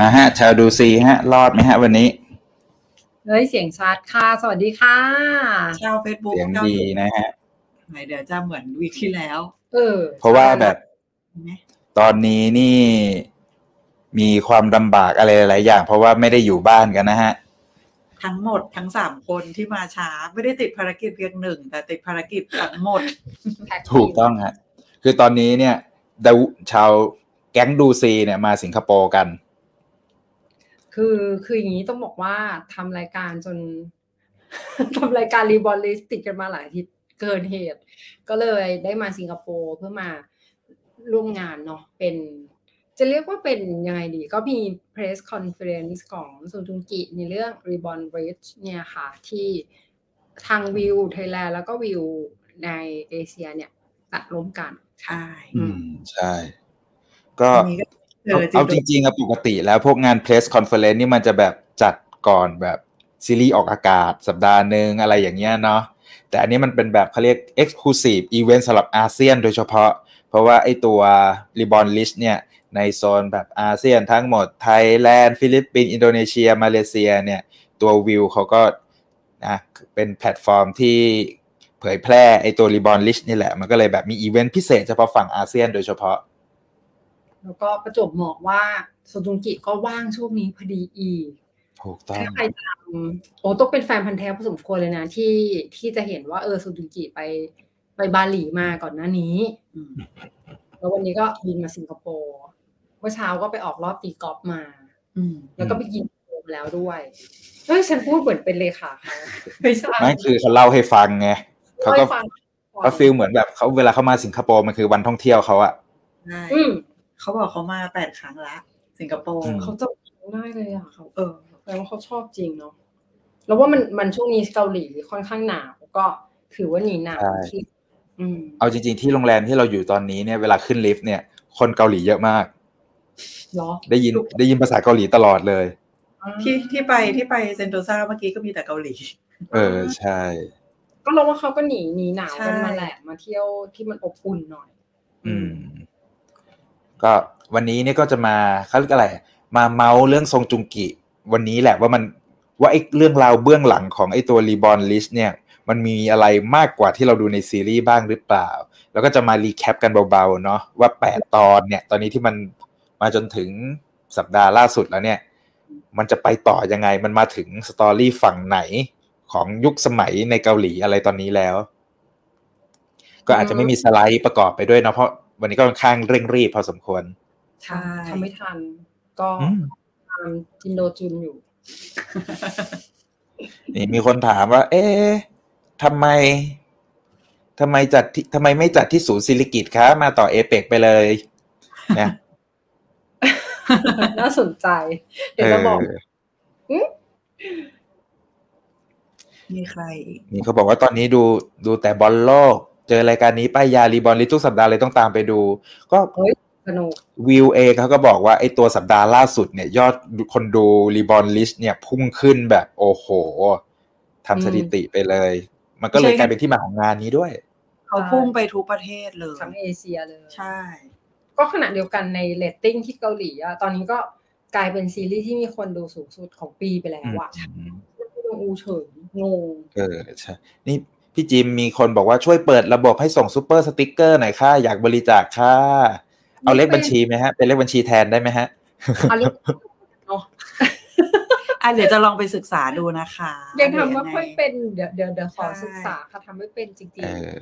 มาฮะชาวดูซีฮะ รอดไหมฮะ วันนี้เฮ้ยเสียงชัดค่ะ สวัสดีค่ะ ชาวเฟซบุ๊กเสียงดีนะฮะไหนเดี๋ยวจะเหมือน week ที่แล้ว เออ เพราะว่าแบบเห็นไหมตอนนี้นี่มีความลำบากอะไรหลายอย่าง เพราะว่าไม่ได้อยู่บ้านกันนะฮะ ทั้งหมดทั้งสามคนที่มาช้า ไม่ได้ติดภารกิจเพียงหนึ่ง แต่ติดภารกิจทั้งหมดแท็กถูกต้องฮะ คือตอนนี้เนี่ยดาวชาวแก๊งดูซีเนี่ยมาสิงคโปร์กัน คือคืออย่างนี้ต้องบอกว่าทำรายการจนทำรายการ Reborn Rich ติดกันมาหลายอาทิตย์เกินเหตุ ก็เลยได้มาสิงคโปร์เพื่อมาร่วมงานเนาะเป็น จะเรียกว่าเป็นยังไงดี ก็มี press conference ของซูจุงกิในเรื่อง Reborn Rich เนี่ยค่ะ ที่ทาง Viu Thailand แล้วก็ Viu ในเอเชียเนี่ย จัดร่วมกัน ใช่ อืม ใช่ ก็อันนี้ก็ เจเอาอเอาจริงๆอะปกติแล้วพวกงาน press conference นี่มันจะแบบจัดก่อนแบบซีรีส์ออกอากาศสัปดาห์หนึ่งอะไรอย่างเงี้ยเนาะแต่อันนี้มันเป็นแบบเขาเรียก exclusive event สำหรับอาเซียนโดยเฉพาะ เพราะว่าไอตัว Reborn Rich เนี่ย ในโซนแบบอาเซียนทั้งหมดไทยแลนด์ฟิลิปปินส์อินโดนีเซีย มาเลเซียเนี่ย ตัววิวเขาก็นะเป็นแพลตฟอร์มที่เผยแพร่ไอตัว Reborn Rich นี่แหละ มันก็เลยแบบมีอีเวนต์พิเศษเฉพาะฝั่งอาเซียนโดยเฉพาะ แล้วก็ประจวบเหมาะว่าซูจุงกิก็ว่างช่วงนี้พอดีอีกถูกต้องถ้าใครตามโอ้ต้องเป็นแฟนพันธุ์แท้พอสมควรเลยนะที่ที่จะเห็นว่าเออซูจุงกิไปไปบาหลีมาก่อนหน้านี้อืมแล้ววันนี้ก็บินมาสิงคโปร์เมื่อเช้าก็ไปออกรอบตีกอล์ฟมา อืมแล้วก็ไปกินโมาแล้วด้วยเฮ้ยฉันพูดเหมือนเป็นเลขาเขาไม่ใช่ไม่คือเขาเล่าให้ฟังไงเขาก็ล่ให้ฟังเขาฟีลเหมือนแบบเขาเวลาเขามาสิงคโปร์มันคือวันท่องเที่ยวเขาอะใช่อืม เขาบอกเขามาแปดครั้งละสิงคโปร์อืมเขาจะได้เลยอะเขาเออแปลว่าเขาชอบจริงเนาะแล้วว่ามันมันช่วงนี้เกาหลีค่อนข้างหนาวก็ถือว่าหนีหนาวที่อืมเอาจริง ๆ ที่โรงแรมที่เราอยู่ตอนนี้เนี่ยเวลาขึ้นลิฟต์เนี่ย คนเกาหลีเยอะมากเหรอได้ยินได้ยินภาษาเกาหลีตลอดเลย ที่ที่ไปที่ไปเซนโตซาเมื่อกี้ก็มีแต่เกาหลี เออใช่ ก็เราว่าเขาก็หนีหนีหนาวใช่กันมาแหละ มาเที่ยวที่มันอบอุ่นหน่อย อืม ก็วันนี้เนี่ยก็จะมาเขาเรียกอะไร มาเมาส์เรื่องทรงจุงกิ วันนี้แหละว่ามันว่าไอ้เรื่องราวเบื้องหลังของไอ้ตัวรีบอ n ลิสเนี่ยมันมีอะไรมากกว่าที่เราดูในซีรีส์บ้างหรือเปล่า แล้วก็จะมา recap กันเบาๆเนาะว่าแปดตอนเนี่ย ตอนนี้ที่มันมาจนถึงสัปดาห์ล่าสุดแล้วเนี่ย มันจะไปต่อยังไง มันมาถึง story ฝั่งไหนของยุคสมัยในเกาหลีอะไรตอนนี้แล้ว ก็อาจจะไม่มีสไลด์ประกอบไปด้วยเนาะเพราะ วันนี้ก็ค่อนข้างเร่งรีบพอสมควรใช่ทำไม่ทัน ก็อืมตามจินโดจุนอยู่ นี่มีคนถามว่า เอ๊ะทำไมทำไมจัดที่ทำไมไม่จัดที่ศูนย์ศิริกิตคะมาต่อเอเปกไปเลยเนี่ยน่าสนใจ เดี๋ยวจะบอกเออมีใครอีกนี่เขาบอกว่าตอนนี้ดูดูแต่บอลโลก เจอรายการนี้ป้ายยารีบอลลิทุกสัปดาห์เลยต้องตามไปดู ก็เฮ้ยสนุกวิวเองเขาก็บอกว่าไอ้ตัวสัปดาห์ล่าสุดเนี่ย ยอดคนดู Reborn Rich เนี่ยพุ่งขึ้นแบบโอ้โหทำสถิติไปเลย มันก็เลยกลายเป็นที่มาของงานนี้ด้วย เขาพุ่งไปทุกประเทศเลย ทั้งเอเชียเลย ใช่ ก็ขณะเดียวกันในเรตติ้งที่เกาหลีอะตอนนี้ก็กลายเป็นซีรีส์ที่มีคนดูสูงสุดของปีไปแล้วอะอืมอูเฉินงงเออใช่นี่ พี่จิมมีคนบอกว่าช่วยเปิดระบบให้ส่ง super sticker หน่อยค่ะ อยากบริจาคค่ะ เอาเลขบัญชีไหมฮะ เป็นเลขบัญชีแทนได้ไหมฮะเอาเรื่องเนาะอะเดี๋ยวจะลองไปศึกษาดูนะคะยังทำไม่ว่าค่อยเป็นเดี๋ยวเดี๋ยวเดี๋ยวขอใช่ศึกษาค่ะทำไม่เป็นจริงเออ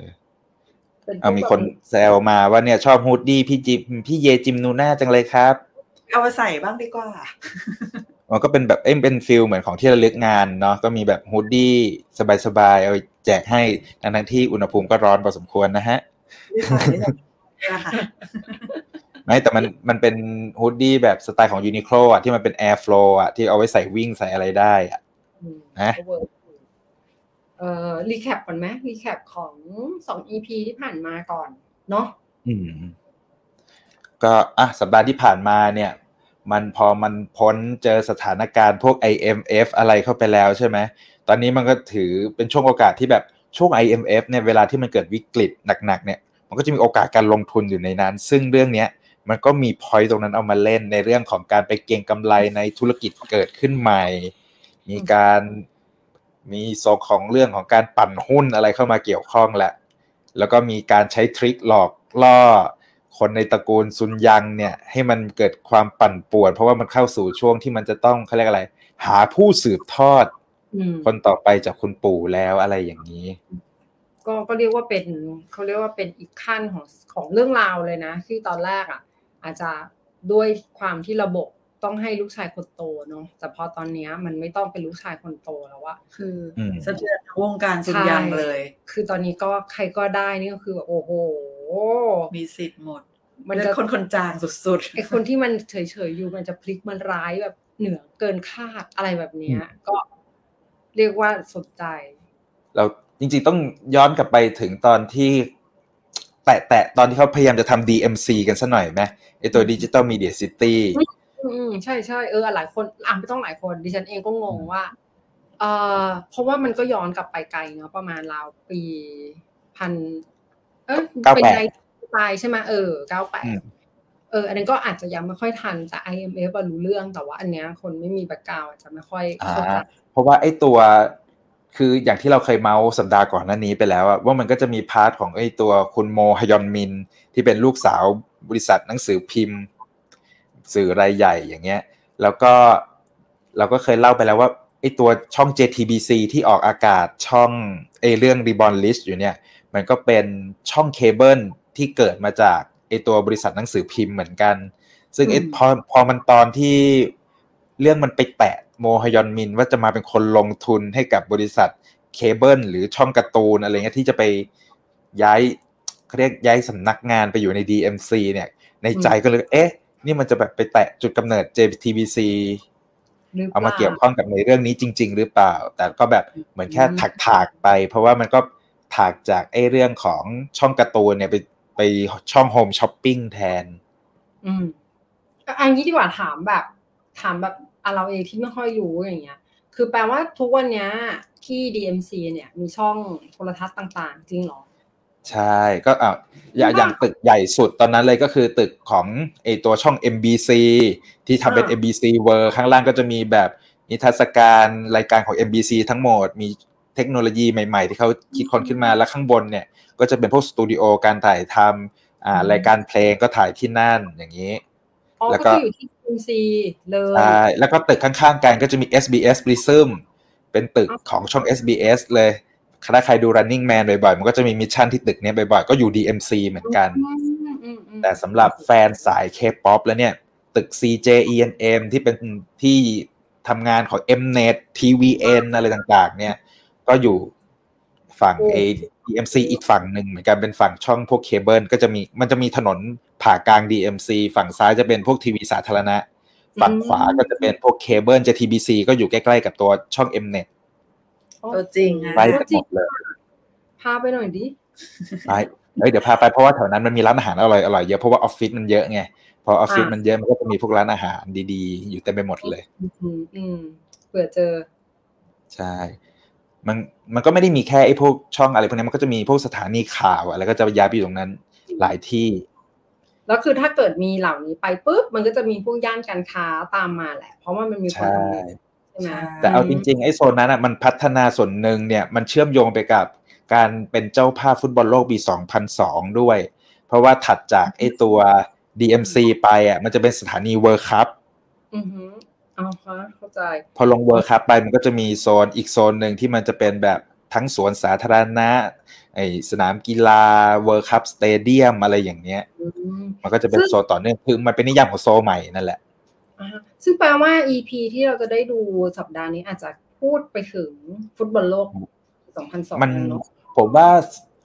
ๆเป็นเอามีคนแซวมาว่าเนี่ยชอบ hoodie พี่จิมพี่เยจิมนูน่าจังเลยครับ เอามาใส่บ้างดีกว่ามันก็เป็นแบบเอ้ยเป็น feel เหมือนของที่ระลึกงานเนาะก็มีแบบ hoodie สบายๆเอาไป แจกให้ทั้งๆที่อุณหภูมิก็ร้อนพอสมควรนะฮะไม่ใส่ไม่ใส่เนี่ยค่ะไม่แต่มันมันเป็น hoodie แบบสไตล์ของ Uniqlo อะที่มันเป็น airflow อะที่เอาไว้ใส่วิ่งใส่อะไรได้อะอืมนะก็ work อยู่เอ่อ recap ก่อนไหม recap ของสอง EP ที่ผ่านมาก่อน เนาะอืม ก็อะสัปดาห์ที่ผ่านมาเนี่ย มันพอมันพ้นเจอสถานการณ์พวก IMF อะไรเข้าไปแล้วใช่ไหม ตอนนี้มันก็ถือเป็นช่วงโอกาสที่แบบช่วง IMF เนี่ยเวลาที่มันเกิดวิกฤตหนักๆเนี่ยมันก็จะมีโอกาสการลงทุนอยู่ในนั้น ซึ่งเรื่องเนี้ยมันก็มีพอยต์ตรงนั้นเอามาเล่นในเรื่องของการไปเก็งกำไรในธุรกิจเกิดขึ้นใหม่ มีการมีโซของเรื่องของการปั่นหุ้นอะไรเข้ามาเกี่ยวข้องแหละแล้วก็มีการใช้ทริคหลอกล่อ คนในตระกูลซุนยังเนี่ยให้มันเกิดความปั่นป่วน เพราะว่ามันเข้าสู่ช่วงที่มันจะต้องเขาเรียกอะไร หาผู้สืบทอด คนต่อไปจากคุณปู่แล้วอะไรอย่างนี้ ก็ก็เรียกว่าเป็นเขาเรียกว่าเป็นอีกขั้นของของเรื่องราวเลยนะ ที่ตอนแรกอะ อาจจะด้วยความที่ระบบต้องให้ลูกชายคนโตเนาะแต่พอตอนเนี้ยมันไม่ต้องเป็นลูกชายคนโตแล้วอะคืออมสะเทือนทั้งวงการสุนยังเลย คือตอนนี้ก็ใครก็ได้นี่ก็คือแบบโอ้โหมีสิทธิ์หมด มันเลืจะอกคนคนจางสุดไอคนที่มันเฉยๆอยู่มันจะพลิกมันร้ายแบบเหนือเกินคาดอะไรแบบเนี้ย ก็ เรียกว่าสนใจ เราจริงๆต้องย้อนกลับไปถึงตอนที่ แตะแตะตอนที่เขาพยายามจะทำ DMC กันซะหน่อยไหมไอตัว Digital Media City อืมอืมใช่ใช่เออหลายคนอะไม่ต้องหลายคน ดิฉันเองก็งงว่าเออเพราะว่ามันก็ย้อนกลับไปไกลเนาะประมาณราวปีพันเออเก้าแปดเป็นไงตายใช่ไหมเออเก้าแปอืดมเอออันนั้นก็อาจจะยังไม่ค่อยทันแต่ IMF อะรู้เรื่องแต่ว่าอันเนี้ยคนไม่มีแบ็กกราวอาจจะไม่ค่อยอ่าเข้าใจ เพราะว่าไอ้ตัวคืออย่างที่เราเคยเมาส์สัปดาห์ก่อนหน้านี้ไปแล้วอะว่ามันก็จะมีพาร์ทของไอ้ตัวคุณโมฮยอนมิน ที่เป็นลูกสาวบริษัทหนังสือพิมพ์ สื่อรายใหญ่อย่างเงี้ย แล้วก็เราก็เคยเล่าไปแล้วว่าไอ้ตัวช่อง JTBC ที่ออกอากาศช่องไอ้เรื่อง Reborn Rich อยู่เนี่ย มันก็เป็นช่องเคเบิลที่เกิดมาจากไอ้ตัวบริษัทหนังสือพิมพ์เหมือนกัน ซึ่งไอ้อืมพอพอมันตอนที่เรื่องมันไปแตะ โมฮยอนมินว่าจะมาเป็นคนลงทุนให้กับบริษัทเคเบิลหรือช่องการ์ตูนอะไรเงี้ยที่จะไปย้ายเขาเรียกย้ายสำนักงานไปอยู่ใน DMC เนี่ย ในใจก็เลย เอ๊ะ นี่มันจะแบบไปแตะจุดกำเนิด JTBC หรือเอามาปล่เกี่ยวข้องกับในเรื่องนี้จริง ๆ หรือเปล่า แต่ก็แบบเหมือนแค่อืมถักถากๆไป เพราะว่ามันก็ถากจากไอ้เรื่องของช่องการ์ตูนเนี่ยไปไปช่องโฮมช้อปปิ้งแทน อืมอะอันนี้ดีกว่าถามแบบ ถามแบบอะ เราเองที่ไม่ค่อยรู้อย่างเงี้ย คือแปลว่าทุกวันเนี้ยที่ DMC เนี่ยมีช่องโทรทัศน์ต่างๆ จริงเหรอ ใช่ก็อะอย่างอย่างตึกใหญ่สุดตอนนั้นเลยก็คือตึกของไอตัวช่อง MBC ที่ทำเป็นอ่า MBC World ข้างล่างก็จะมีแบบนิทรรศการรายการของ MBC ทั้งหมดมีเทคโนโลยีใหม่ ๆ ที่เขาคิดค้นขึ้นมาแล้วข้างบนเนี่ย ก็จะเป็นพวกสตูดิโอการถ่ายทำอ่ารายการเพลงก็ถ่ายที่นั่นอย่างนี้อ๋อแล้วก็ก็คื ออยู่ที่ DMC เลยใช่แล้วก็ตึกข้างๆกันก็จะมี SBS Prism เป็นตึกของช่อง SBS เลยถ้าใครดู Running Man บ่อยๆ มันก็จะมีมิชชั่นที่ตึกเนี้ยบ่อยๆ ก็อยู่ DMC เหมือนกันอืมอืมอืมแต่สำหรับแฟนสาย K-POP แล้วเนี่ย ตึก CJ ENM ที่เป็นที่ทำงานของ Mnet TVN อะไรต่างๆ เนี่ย ก็อยู่ ฝั่ง A DMC อีกฝั่งหนึ่งเหมือนกันเป็นฝั่งช่องพวกเคเบิลก็จะมีมันจะมีถนนผ่ากลาง DMC ฝั่งซ้ายจะเป็นพวกทีวีสาธารณะ ฝั่งขวาก็จะเป็นพวกเคเบิล JTBC ก็อยู่ใกล้ๆกับตัวช่อง Mnet ๆตัวจริงอะใกล้กันหมดเลยพาไปหน่อยดิไปเอ้ยเดี๋ยวพาไปเพราะว่าแถวนั้นมันมีร้านอาหารอร่อยอร่อยเยอะเพราะว่าออฟฟิศมันเยอะไงพอออฟฟิศอ่ามัมันเยอะมันก็จะมีพวกร้านอาหารดีๆ อยู่เต็มไปหมดเลย อืมอืมเผื่อเจอ ใช่ มันมันก็ไม่ได้มีแค่ไอ้พวกช่องอะไรพวกนี้มันก็จะมีพวกสถานีข่าวอะไรก็จะย้ายไปอยู่ตรงนั้นหลายที่ แล้วคือถ้าเกิดมีเหล่านี้ไปปุ๊บมันก็จะมีพวกย่านการค้าตามมาแหละ เพราะว่ามันมีความใช่สำเร็จใช่ไหมแต่เอาจริงๆไอ้โซนนั้นอะมันพัฒนาส่วนหนึ่งเนี่ยมันเชื่อมโยงไปกับการเป็นเจ้าภาพฟุตบอลโลกปี 2002 ด้วย เพราะว่าถัดจากไอ้ตัว DMC ไปอะมันจะเป็นสถานี World Cup อือหือเอาค่ะเข้าใจ พอลง World Cup ไปมันก็จะมีโซนอีกโซนหนึ่งที่มันจะเป็นแบบทั้งสวนสาธารณะไอสนามกีฬา World Cup Stadium อะไรอย่างเนี้ยอืมมันก็จะเป็นซึ่งโซนต่อเนื่องคือมันเป็นนิยามของโซนใหม่นั่นแหละอ่าซึ่งแปลว่า EP ที่เราจะได้ดูสัปดาห์นี้อาจจะพูดไปถึงฟุตบอลโลก 2002มันเนอะผมว่า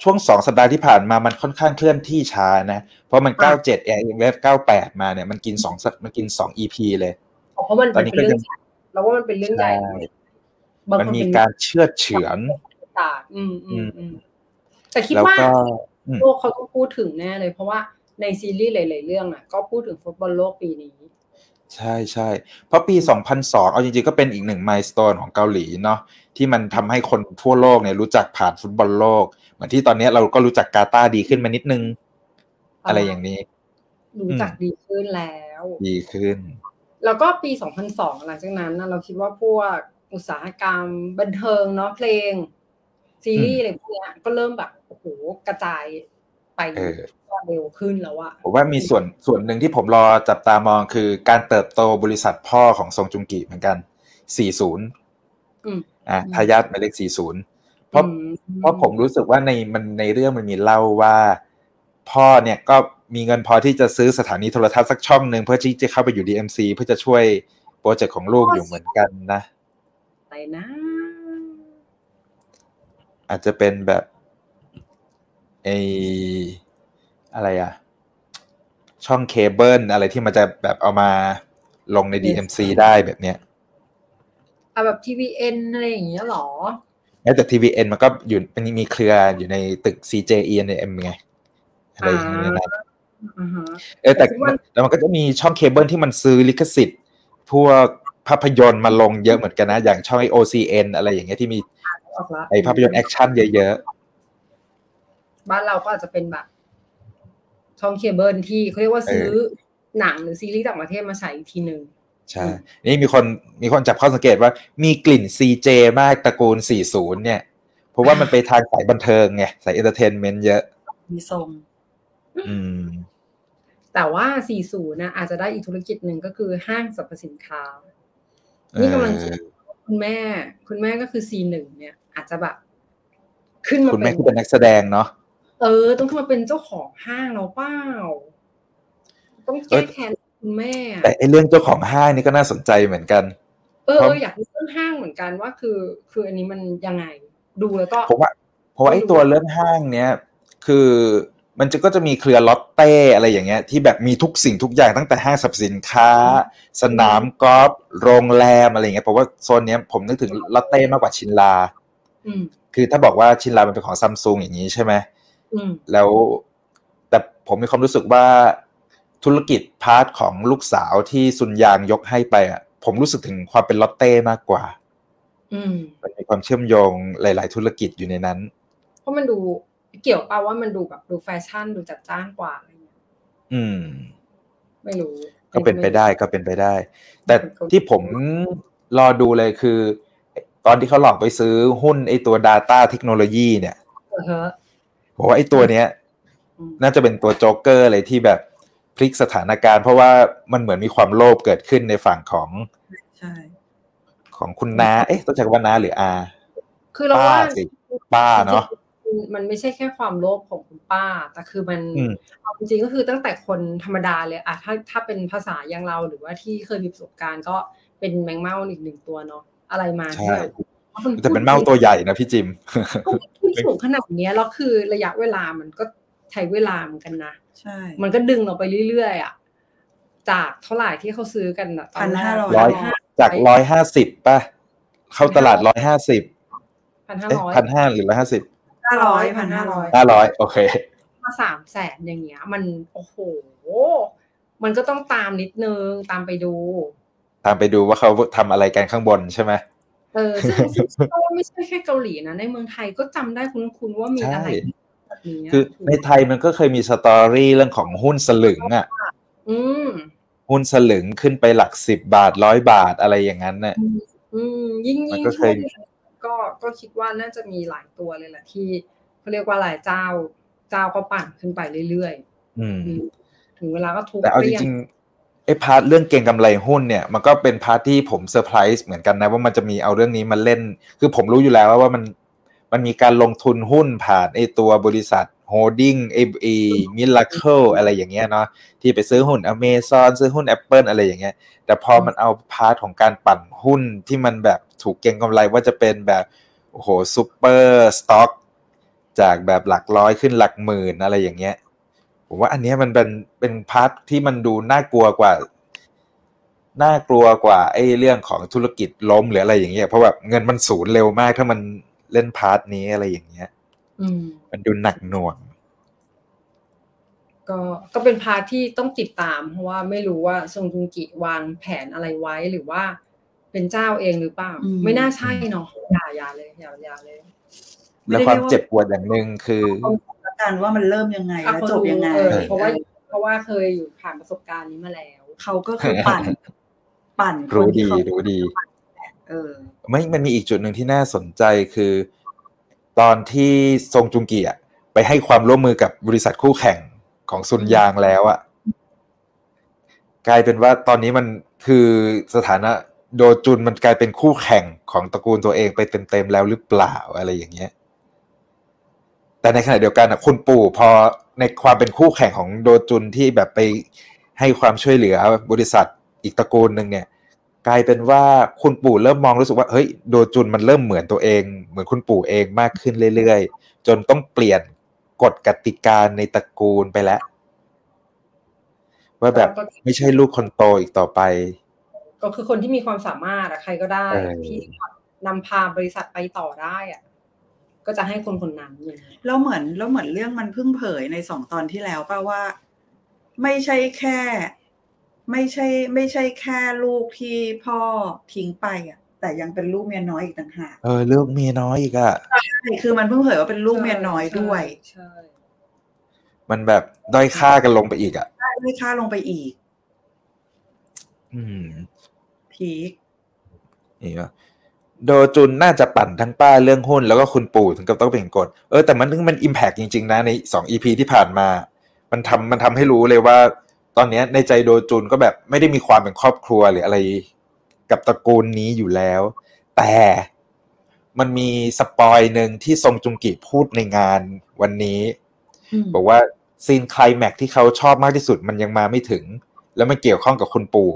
ช่วงสองสัปดาห์ที่ผ่านมามันค่อนข้างเคลื่อนที่ช้านะ เพราะมันอะ97เองเวฟ98 มาเนี่ยมันกินสองสัปมันกินสอง EP เลย เพราะมันตอนนี้เป็นก็เรื่ยัองงใหญ่เราว่ามันเป็นเรื่องใหญ่ใช่บางมันคนมีเป็นการเชื่อดเฉือนตาดอืมอืมอืมแต่คิดแล้วว่าก็อืมโลกเขาต้องพูดถึงแน่เลย เพราะว่าในซีรีส์หลาย ๆ เรื่องอะ ก็พูดถึงฟุตบอลโลกปีนี้ ใช่ใช่เพราะปี 2002 เอาจริง ๆ ก็เป็นอีกหนึ่งมายส t ตนของเกาหลีเนาะที่มันทำให้คนทั่วโลกเนี่ยรู้จักผ่านฟุตบอลโลก เหมือนที่ตอนนี้เราก็รู้จักกาตาร์ดีขึ้นมานิดนึง อะไรอย่างนี้ รู้จักดีขึ้นแล้ว ดีขึ้น แล้วก็ปี 2002 หลังจากนั้นนะเราคิดว่าพวกอุตสาหกรรม บันเทิงเนาะเพลง ซีรีส์อะไรพวกเนี้ยก็เริ่มแบบโอ้โหกระจายไปเออเร็วขึ้นแล้วอะผมว่ามีส่วนส่วนหนึ่งที่ผมรอจับตามองคือการเติบโตบริษัทพ่อของซงจุงกิเหมือนกัน 40อืมอะทายาทหมายเลข40 เพราะอืมเพราะผมรู้สึกว่าในมันในเรื่องมันมีเล่าว่า พ่อเนี่ยก็ มีเงินพอที่จะซื้อสถานีโทรทัศน์สักช่องหนึ่งเพื่อที่จะเข้าไปอยู่ DMC เพื่อจะช่วยโปรเจกต์ของลูกอยู่เหมือนกันนะอะไรนะ อาจจะเป็นแบบไออะไรอะช่องเคเบิลอะไรที่มันจะแบบเอามาลงใน DMC ได้แบบเนี้ยเอาแบบ tvN อะไรอย่างเงี้ยเหรอแม้แต่ tvN มันก็อยู่มันมีเครืออยู่ในตึก CJ ENM ไงอะไรอย่างเงี้ยนะอ่าฮะ เออแต่แต่คิดว่าแต่มันก็จะมีช่องเคเบิลที่มันซื้อลิขสิทธิ์ พวกภาพยนตร์มาลงเยอะเหมือนกันนะ อย่างช่องไอ OCN อะไรอย่างเงี้ยที่มีออกละไอภาพยนตร์แอคชั่นเยอะบ้านเราก็อาจจะเป็นแบบช่องเคเบิลที่เขาเรียกว่าซื้อหนังหรือซีรีส์ต่างประเทศมาฉายอีกทีหนึ่งๆใช่ นี่มีคนมีคนจับข้อสังเกตว่ามีกลิ่น CJ มากตระกูล 40 เนี่ย เพราะว่ามันไปทางสายบันเทิงไงสาย entertainment เยอะ มีทรงอืม แต่ว่า 40 นะ อาจจะได้อีกธุรกิจหนึ่งก็คือห้างสรรพสินค้า นี่กำลังคิดคุณแม่ คุณแม่ก็คือ C1 เนี่ย อาจจะแบบ ขึ้นมาคุณเป็แม่นคือเป็นนักแสดงเนาะเออ ต้องขึ้นมาเป็นเจ้าของห้างเราเปล่าต้องแก้แค้นคุณแม่อะแต่ไอเรื่องเจ้าของห้างนี่ก็น่าสนใจเหมือนกัน เออเพราะอยากรู้เรื่องห้างเหมือนกันว่าคือ คืออันนี้มันยังไง ดูแล้วก็ผมว่าเพราะว่าไอ้ตัวเรื่องห้างเนี้ย คือ มันจะก็จะมีเครือลอตเต้อะไรอย่างเงี้ยที่แบบมีทุกสิ่งทุกอย่างตั้งแต่ห้างสรรพสินค้า สนามกอล์ฟโรงแรมอะไรอย่างเงี้ยเพราะว่าโซนเนี้ยผมนึกถึงลอตเต้มากกว่าชินลาอืมคือถ้าบอกว่าชินลามันเป็นของซัมซุงอย่างนี้ใช่ไหมอืมแล้วแต่ผมมีความรู้สึกว่าธุรกิจ part ของลูกสาวที่ซุนยางยกให้ไปอะผมรู้สึกถึงความเป็นลอตเต้มากกว่า อืมมันมีความเชื่อมโยงหลาย ๆ ธุรกิจอยู่ในนั้น เพราะมันดู เกี่ยวเปล่าว่ามันดูแบบดูแฟชั่นดูจัดจ้านกว่าอะไรเงี้ยอืม ไม่รู้ ก็เป็นไปได้ก็เป็นไปได้ แต่ที่ผมรอดูเลยคือ ตอนที่เขาหลอกไปซื้อหุ้นไอตัว Data เทคโนโลยีเนี่ยเออเฮ้อผมว่าไอตัวเนี้ยอืมน่าจะเป็นตัวโจ๊กเกอร์อะไรที่แบบพลิกสถานการณ์ เพราะว่ามันเหมือนมีความโลภเกิดขึ้นในฝั่งของใช่ของคุณน้าเอ๊ะ ต้องใช้คำว่าน้าหรืออา คือเราป้าว่าสิป้าเนาะจริงๆ มันไม่ใช่แค่ความโลภของคุณป้า แต่คือมันอืมเอาจริงๆก็คือตั้งแต่คนธรรมดาเลยอะถ้าถ้าเป็นภาษาอย่างเราหรือว่าที่เคยมีประสบการณ์ก็เป็นแมงเม่าอีกหนึ่งตัวเนาะอะไรมาที่ใช่แบบแต่เป็นเมาตัวใหญ่นะพี่จิมพูดสูงขนาดเนี้ยแล้วคือระยะเวลามันก็ใช้เวลาเหมือนกันนะใช่ มันก็ดึงเราไปเรื่อยๆอะจากเท่าไหร่ที่เขาซื้อกันอะตอนแรก1,500ร้อยจากร้อยห้าสิบป่ะ เข้าตลาดร้อยห้าสิบพันห้าเอ๊ะร้อยพันห้าหรือร้อยห้าสิบ ห้าร้อยพันห้าร้อยห้าร้อยโอเค มาสามแสนอย่างเงี้ย มันโอ้โห มันก็ต้องตามนิดนึงตามไปดู ตามไปดูว่าเขาทำอะไรกันข้างบนใช่ไหมเออซึ่งซึ่งซึ่งว่าไม่ใช่แค่เกาหลีนะ ในเมืองไทยก็จำได้คุ้นๆว่ามีอะไรใช่แบบนี้คือในไทยมันก็เคยมีสตอรี่เรื่องของหุ้นสลึงอะอืมหุ้นสลึงขึ้นไปหลักสิบบาทร้อยบาทอะไรอย่างนั้นน่ะอืมยิ่งมันยิ่งก็เคช่วยงมี ก็ก็คิดว่าน่าจะมีหลายตัวเลยแหละที่เขาเรียกว่าหลายเจ้า เจ้าก็ปั่นขึ้นไปเรื่อยอืมๆอืมถึงเวลาก็ทุบแต่เอาจรี้ยริงๆไอ้ part เรื่องเก็งกำไรหุ้นเนี่ยมันก็เป็น part ที่ผมเซอร์ไพรส์เหมือนกันนะว่ามันจะมีเอาเรื่องนี้มาเล่น คือผมรู้อยู่แล้วว่ามันมันมีการลงทุนหุ้นผ่านไอ้ตัวบริษัท holding เอเอMiracle อะไรอย่างเงี้ยเนาะที่ไปซื้อหุ้นอเมซอนซื้อหุ้น Apple อะไรอย่างเงี้ย แต่พอมันเอา part ของการปั่นหุ้นที่มันแบบถูกเก็งกำไรว่าจะเป็นแบบโอ้โห super stock จากแบบหลักร้อยขึ้นหลักหมื่นอะไรอย่างเงี้ยผมว่าอันนี้มันเป็นเป็น part ที่มันดูน่ากลัวกว่า น่ากลัวกว่าไอ้เรื่องของธุรกิจล้มหรืออะไรอย่างเงี้ยเพราะแบบเงินมันสูญเร็วมากถ้ามันเล่น part นี้อะไรอย่างเงี้ย มมันดูหนักหน่วง ก็ก็เป็น part ที่ต้องติดตามเพราะว่าไม่รู้ว่าซงจุงกิวางแผนอะไรไว้หรือว่า เป็นเจ้าเองหรือเปล่าอืมไม่น่าใช่เนาะอย่าอย่าเลยอย่าอย่าเลย และความเจ็บปวดอย่างหนึ่งคือแล้วกันว่ามันเริ่มยังไงอะแล้วเขาจบรู้ยังไงเออเพราะว่าเพราะว่าเคยอยู่ผ่านประสบการณ์นี้มาแล้ว เขาก็คือปั่น ปั่นคนรู้ที่ดีเขารู้ดี เออ ไม่มันมีอีกจุดหนึ่งที่น่าสนใจคือ ตอนที่ทรงจุงกีอะไปให้ความร่วมมือกับบริษัทคู่แข่งของซุนยางแล้วอะกลายเป็นว่าตอนนี้มันคือสถานะโดจุนมันกลายเป็นคู่แข่งของตระกูลตัวเองไปเต็มๆแล้วหรือเปล่าอะไรอย่างเงี้ย แต่ในขณะเดียวกันอะคุณปู่พอในความเป็นคู่แข่งของโดจุนที่แบบไปให้ความช่วยเหลือบริษัทอีกตระกูลหนึ่งเนี่ย กลายเป็นว่าคุณปู่เริ่มมองรู้สึกว่าเฮ้ยโดจุนมันเริ่มเหมือนตัวเอง เหมือนคุณปู่เองมากขึ้นเรื่อยๆ จนต้องเปลี่ยนกฎกติกาในตระกูลไปแล้ว ว่าแบบก็ไม่ใช่ลูกคนโตอีกต่อไป ก็คือคนที่มีความสามารถอะใครก็ได้เออที่นำพาบริษัทไปต่อได้อะก็จะให้คนคนนั้นอย่างเงี้ยแล้วเหมือนแล้วเหมือนเรื่องมันเพิ่งเผยในสองตอนที่แล้วป่ะว่า ไม่ใช่แค่ ไม่ใช่ไม่ใช่แค่ลูกที่พ่อทิ้งไปอะ แต่ยังเป็นลูกเมียน้อยอีกต่างหากเออเลือกเมียน้อยอีกอะใช่คือมันเพิ่งเผยว่าเป็นลูกเมียน้อยด้วยใช่มันแบบด้อยค่ากันลงไปอีกอะไม่ค่าลงไปอีก อืมพีคนี่ว่าโดจุนน่าจะปั่นทั้งป้าเรื่องหุ้นแล้วก็คุณปู่ถึงกับต้องเป็นกฎเออแต่มันมัน impact จริง ๆ นะในสอง EP ที่ผ่านมา มันทำมันทำให้รู้เลยว่า ตอนเนี้ยในใจโดจุนก็แบบไม่ได้มีความเป็นครอบครัวหรืออะไรกับตระกูลนี้อยู่แล้ว แต่มันมี spoil หนึ่งที่ซงจุงกิพูดในงานวันนี้อืมบอกว่า scene climax ที่เขาชอบมากที่สุดมันยังมาไม่ถึง แล้วมันเกี่ยวข้องกับคุณปู่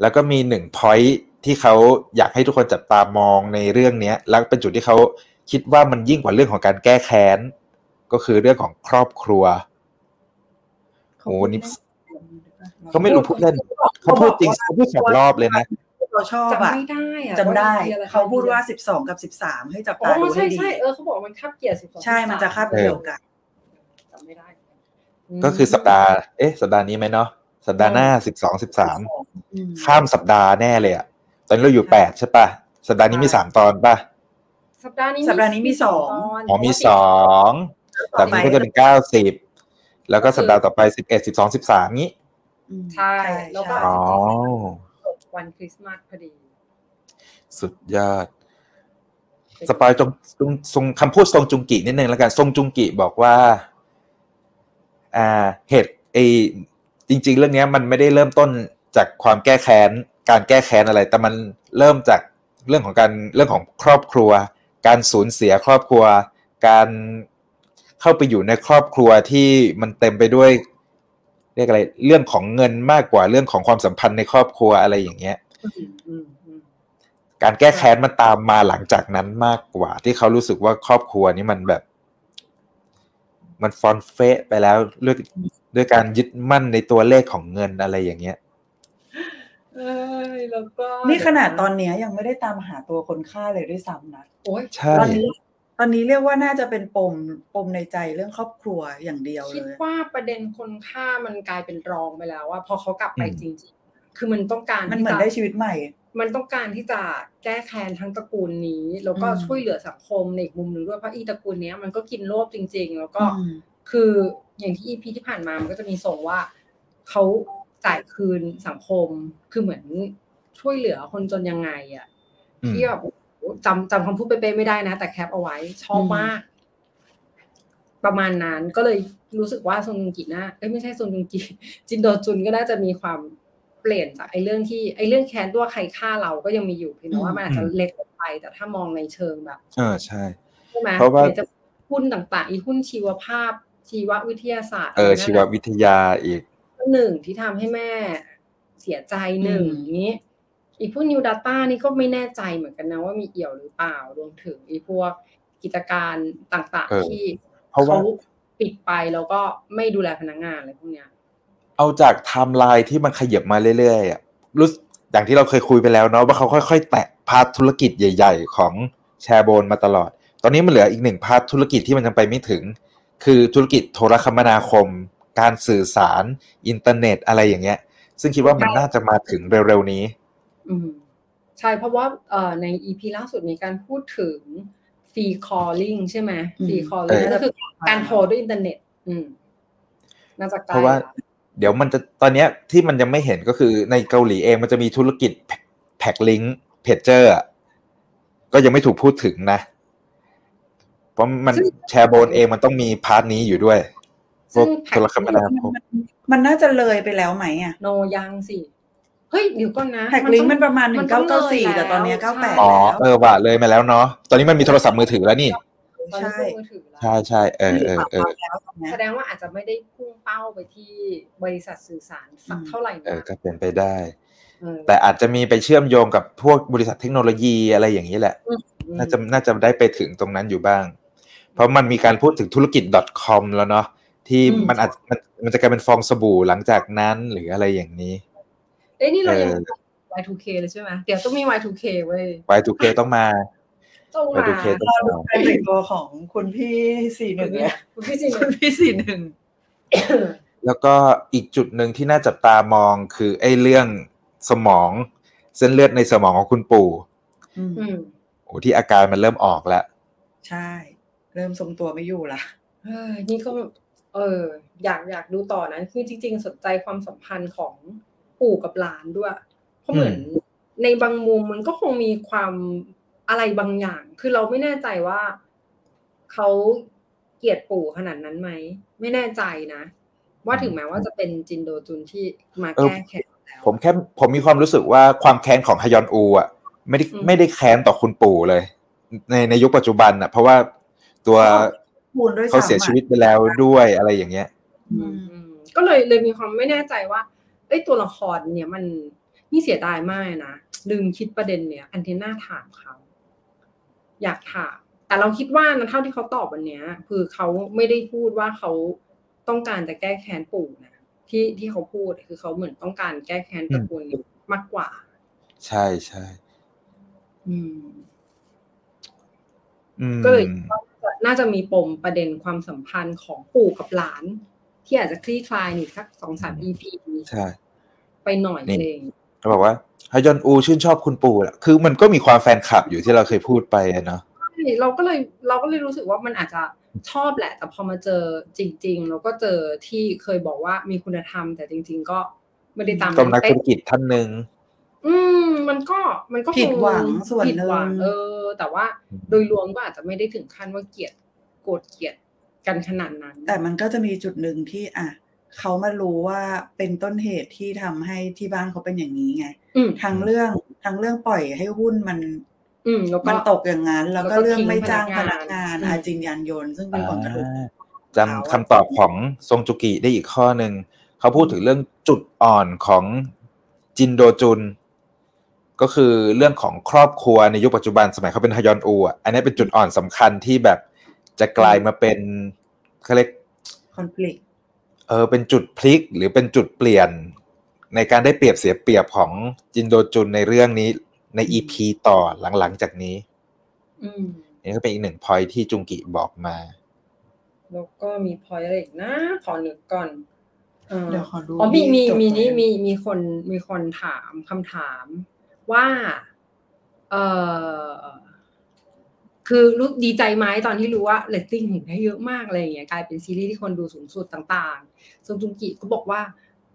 แล้วก็มีหนึ่งพอยที่เขาอยากให้ทุกคนจับตามองในเรื่องเนี้ยแล้วเป็นจุดที่เขาคิดว่ามันยิ่งกว่าเรื่องของการแก้แค้น ก็คือเรื่องของครอบครัวโอ้นี่เขาไม่รู้พูดเล่นเขาพูดจริงเขาพูดสองรอบเลยนะเราชอบจำอะไม่ได้อะจำได้ว่ EP อะไรเขาพูดว่าสิบสองกับสิบสามให้จับอ๋ตาอดูใช่ให้ดีใช่เออเขาบอกว่ามันคาบเกี่ยวสิบสองใช่มันจะคาบเกี่ยวกันจำไม่ได้ ก็คือสัปดาห์เอ๊ะ สัปดาห์นี้ไหมเนาะสัปดาห์หน้าสิบสองสิบสามอืมข้ามสัปดาห์แน่เลยอะตอนนี้เราอยู่แปดใช่ปะสัปดาห์นี้มีสามตอนปะสัปดาห์นี้สัปดาห์นี้มีสองตนอ๋อมีสองแต่มันก็จะเป็นเก้าสิบ แล้วก็สัปดาห์ต่อไปสิบเอ็ดสิบสองสิบสามงี้อืมใช่แล้วก็ใช่อ๋อวันคริสต์มาสพอดี สุดยอด สปอยตรงตรงทรงคำพูดทรงจุงกินิดนึงแล้วกันทรงจุงกิบอกว่า อ่าเหตุไอจริง ๆ เรื่องเนี้ยมันไม่ได้เริ่มต้นจากความแก้แค้นการแก้แค้นอะไร แต่มันเริ่มจากเรื่องของการเรื่องของครอบครัว การสูญเสียครอบครัว การ เข้าไปอยู่ในครอบครัวที่มันเต็มไปด้วย เรียกอะไร เรื่องของเงินมากกว่าเรื่องของความสัมพันธ์ในครอบครัวอะไรอย่างเงี้ยอืมอืมอืมการแก้แค้นมันตามมาหลังจากนั้นมากกว่า ที่เขารู้สึกว่าครอบครัวนี้มันแบบ มันฟอนเฟะไปแล้วด้วยด้วยการยึดมั่นในตัวเลขของเงินอะไรอย่างเงี้ยเอ้ยแล้วก็นี่ขนาดตอนเนี้ยยังไม่ได้ตามหาตัวคนฆ่าเลยด้วยซ้ำนะโอ้ยใช่ตอนนี้ ตอนนี้เรียกว่าน่าจะเป็นปมปมในใจเรื่องครอบครัวอย่างเดียวเลคิดยว่าประเด็นคนฆ่ามันกลายเป็นรองไปแล้วว่าพอเขากลับไปอืมจริง ๆ คือมันต้องการมันเหมือนที่จะได้ชีวิตใหม่ มันต้องการที่จะแก้แค้นทั้งตระกูลนี้ แล้วก็อืมช่วยเหลือสังคมในอีกมุมหนึ่งด้วยเพราะอีตระกูลเนี้ยมันก็กินโลภจริง ๆ แล้วก็อืมคืออย่างที่อีพีที่ผ่านมามันก็จะมีส่งว่าเขาจ่ายคืนสังคมคือเหมือนช่วยเหลือคนจนยังไงอะอืมที่แบบโอ้โห จำจำคำพูดเป๊ะๆไม่ได้นะ แต่แคปเอาไว้ ชอบอืมมาก ประมาณนั้นก็เลยรู้สึกว่าซงจุงกิน่าเอ้ยไม่ใช่ซงจุงกิจินโดจุนก็น่าจะมีความเปลี่ยนจากไอ้เรื่องที่ไอ้เรื่องแค้นตัวใครฆ่าเราก็ยังมีอยู่เพียงแต่ว่ามันอาจจะเล็กลงไป แต่ถ้ามองในเชิงแบบเออใช่ใช่ไหมเพราะว่าเดี๋ยวจะหุ้นต่างๆ อีหุ้นชีวภาพ ชีววิทยาศาสตร์เอออะไรนั่นชีววิทยาอีกหนึ่งที่ทำให้แม่เสียใจหนึ่งอืมนี้ อีพวก New Data นี่ก็ไม่แน่ใจเหมือนกันนะว่ามีเอี่ยวหรือเปล่ารวมถึงอีพวกกิจการต่างเออๆที่เพราะว่าเขาปิดไปแล้วก็ไม่ดูแลพนักงานอะไรพวกเนี้ยเอาจากไทม์ไลน์ที่มันขยับมาเรื่อยๆอะรู้สึกอย่างที่เราเคยคุยไปแล้วเนาะว่าเขาค่อย ๆ แตะ part ธุรกิจใหญ่ ๆ ของแชร์โบนมาตลอด ตอนนี้มันเหลืออีกหนึ่ง part ธุรกิจที่มันยังไปไม่ถึง คือธุรกิจโทรคมนาคม การสื่อสาร อินเทอร์เน็ตอะไรอย่างเงี้ย ซึ่งคิดว่ามันน่าจะมาถึงเร็วๆนี้ อืมใช่เพราะว่าเอ่อใน EP ล่าสุดมีการพูดถึง free calling ใช่ไหมอืม free calling เออก็คือการโทรด้วยอินเทอร์เน็ต อืมน่าจะใกล้ละเพล้ราะว่าเดี๋ยวมันจะตอนเนี้ยที่มันยังไม่เห็นก็คือในเกาหลีเองมันจะมีธุรกิจแพ็กลิงก์เพจเจอร์ก็ยังไม่ถูกพูดถึงนะ เพราะมันแชร์โบนเองมันต้องมีพาร์ทนี้อยู่ด้วยพวซึ่กงโทรคมนาคมมันน่าจะเลยไปแล้วไหมอะ โนยังสิ เฮ้ยเดี๋ยวก่อนนะแท็กลิงก์ต้มันประมาณหนึ่งต้เก้าองเก้าสี่ลยแต่ตอนเนี้แล้วเก้าแปดอ๋อแล้วเออว่ะเลยมาแล้วเนาะตอนนี้มันมีโทรศัพท์มือถือแล้วนี่ตอนนี้ใช่เพิ่งมือถือแล้วใช่ใช่เออเออเออแล้วตอนเนี้ยแสดงว่าอาจจะไม่ได้พุ่งเป้าไปที่บริษัทสื่อสารสักอืมเท่าไหร่เออนะก็เป็นไปได้เออแต่อาจจะมีไปเชื่อมโยงกับพวกบริษัทเทคโนโลยีอะไรอย่างนี้แหละอืมน่าจะน่าจะได้ไปถึงตรงนั้นอยู่บ้าง เพราะมันมีการพูดถึงธุรกิจ .com แล้วเนาะที่อืมมันอาจมันมันจะกลายเป็นฟองสบู่หลังจากนั้นหรืออะไรอย่างนี้ เอ้ยนี่เรายังเออ Y2K เลยใช่ไหมเดี๋ยวต้องมี Y2K เว้ย Y2K ต้องมาต้องมา Y2K ต้รองอดูมาการแต่งตัวของคุณพี่สี่หนึ่งเนี่ยคุณพี่สิคุณพี่สี่หนึ่งแล้วก็อีกจุดหนึ่งที่น่าจับตามองคือไอ้เรื่องสมอง เส้นเลือดในสมองของคุณปู่อืมอืมโอ้ที่อาการมันเริ่มออกแล้ว ใช่ เริ่มทรงตัวไม่อยู่ละเฮ้ยนี่ก็ เออ อยากอยากดูต่อนะ คือจริง ๆ สนใจความสัมพันธ์ของ ปู่กับหลานด้วย เพราะเหมือนในบางมุมมันก็คงมีความอะไรบางอย่าง คือเราไม่แน่ใจว่าเขาเกลียดปู่ขนาดนั้นไหม ไม่แน่ใจนะ ว่าถึงแม้ว่าจะเป็นจินโดจุนที่มาเออแก้แค้นแล้วผมแค่ผมมีความรู้สึกว่าความแค้นของฮยอนอูอะไม่ได้อืมไม่ได้แค้นต่อคุณปู่เลย ในในยุคปัจจุบันอะ เพราะว่าตัวคูณด้วยเขาเสียชีวิตไปแล้วด้วยอะไรอย่างเงี้ยอืมอืมก็เลยเลยมีความไม่แน่ใจว่า เอ้ยตัวละครเนี่ยมันนี่เสียดายมากนะลืมคิดประเด็นเนี่ย อันที่น่าถามเขาอยากถามแต่เราคิดว่านะเท่าที่เขาตอบวันเนี้ย คือเขาไม่ได้พูดว่าเขาต้องการจะแก้แค้นปู่นะที่ที่เขาพูดคือเขาเหมือนต้องการแก้แค้นตระกูลนี้มากกว่า ใช่ใช่อืมอืมก็เลยคิดว่าน่าจะมีปมประเด็นความสัมพันธ์ของปู่กับหลาน ที่อาจจะคลี่คลายในสักสองสาม EP ใช่ไปหน่อยนี่เองเขาบอกว่าฮยอนอูชื่นชอบคุณปู่แหละคือมันก็มีความแฟนคลับอยู่ที่เราเคยพูดไปอะเนาะใช่เราก็เลยเราก็เลยรู้สึกว่ามันอาจจะชอบแหละ แต่พอมาเจอจริง ๆ เราก็เจอที่เคยบอกว่ามีคุณธรรม แต่จริง ๆ ก็ไม่ได้ตามก็นักธุรเป๊ะกิจท่านหนึ่งอืมมันก็มันก็คผิดหวังส่วนผิดหนึ่หวังงเออ แต่ว่าโดยรวมก็อาจจะไม่ได้ถึงขั้นว่าเกลียดโกรธเกลียด กันขนาดนั้น แต่มันก็จะมีจุดหนึ่งที่อะเขามารู้ว่าเป็นต้นเหตุที่ทำให้ที่บ้านเขาเป็นอย่างนี้ไงอืมทั้งเรื่องทั้งเรื่องปล่อยให้หุ้นมันอืมแล้วก็มันตกอย่างนั้น แล้วก็แล้วก็เรื่องทิ้งไม่จ้างพพนันักงางกานนอืมอาจินยานยนต์ซึ่งเป็นผลกระทบอ่าจำคำตอบของทรงจุกิได้อีกข้อหนึ่งเขาพูดถึงเรื่องจุดอ่อนของจินโดจุน ก็คือเรื่องของครอบครัวในยุคปัจจุบันสมัยเขาเป็นฮยอนอูอะอันนี้เป็นจุดอ่อนสำคัญที่แบบ จะกลายมาเป็นเขาเรียกคอน FLICT เออเป็นจุดพลิกหรือเป็นจุดเปลี่ยน ในการได้เปรียบเสียเปรียบของจินโดจุนในเรื่องนี้ในอีพีต่อหลังๆจากนี้อืมนี่ก็เป็นอีกหนึ่งพอยที่จุงกิบอกมา แล้วก็มีพอยอะไรอีกนะ ขอนึกก่อนเออเดี๋ยวขอดูอ๋อมีมีจดมีไว้นี่มีมีคนมีคนถามคำถามว่า เออ คือรู้ดีใจไหมตอนที่รู้ว่าเรตติ้งถึงได้เยอะมากอะไรอย่างเงี้ยกลายเป็นซีรีส์ที่คนดูสูงสุดต่างๆซงจุงกิก็บอกว่า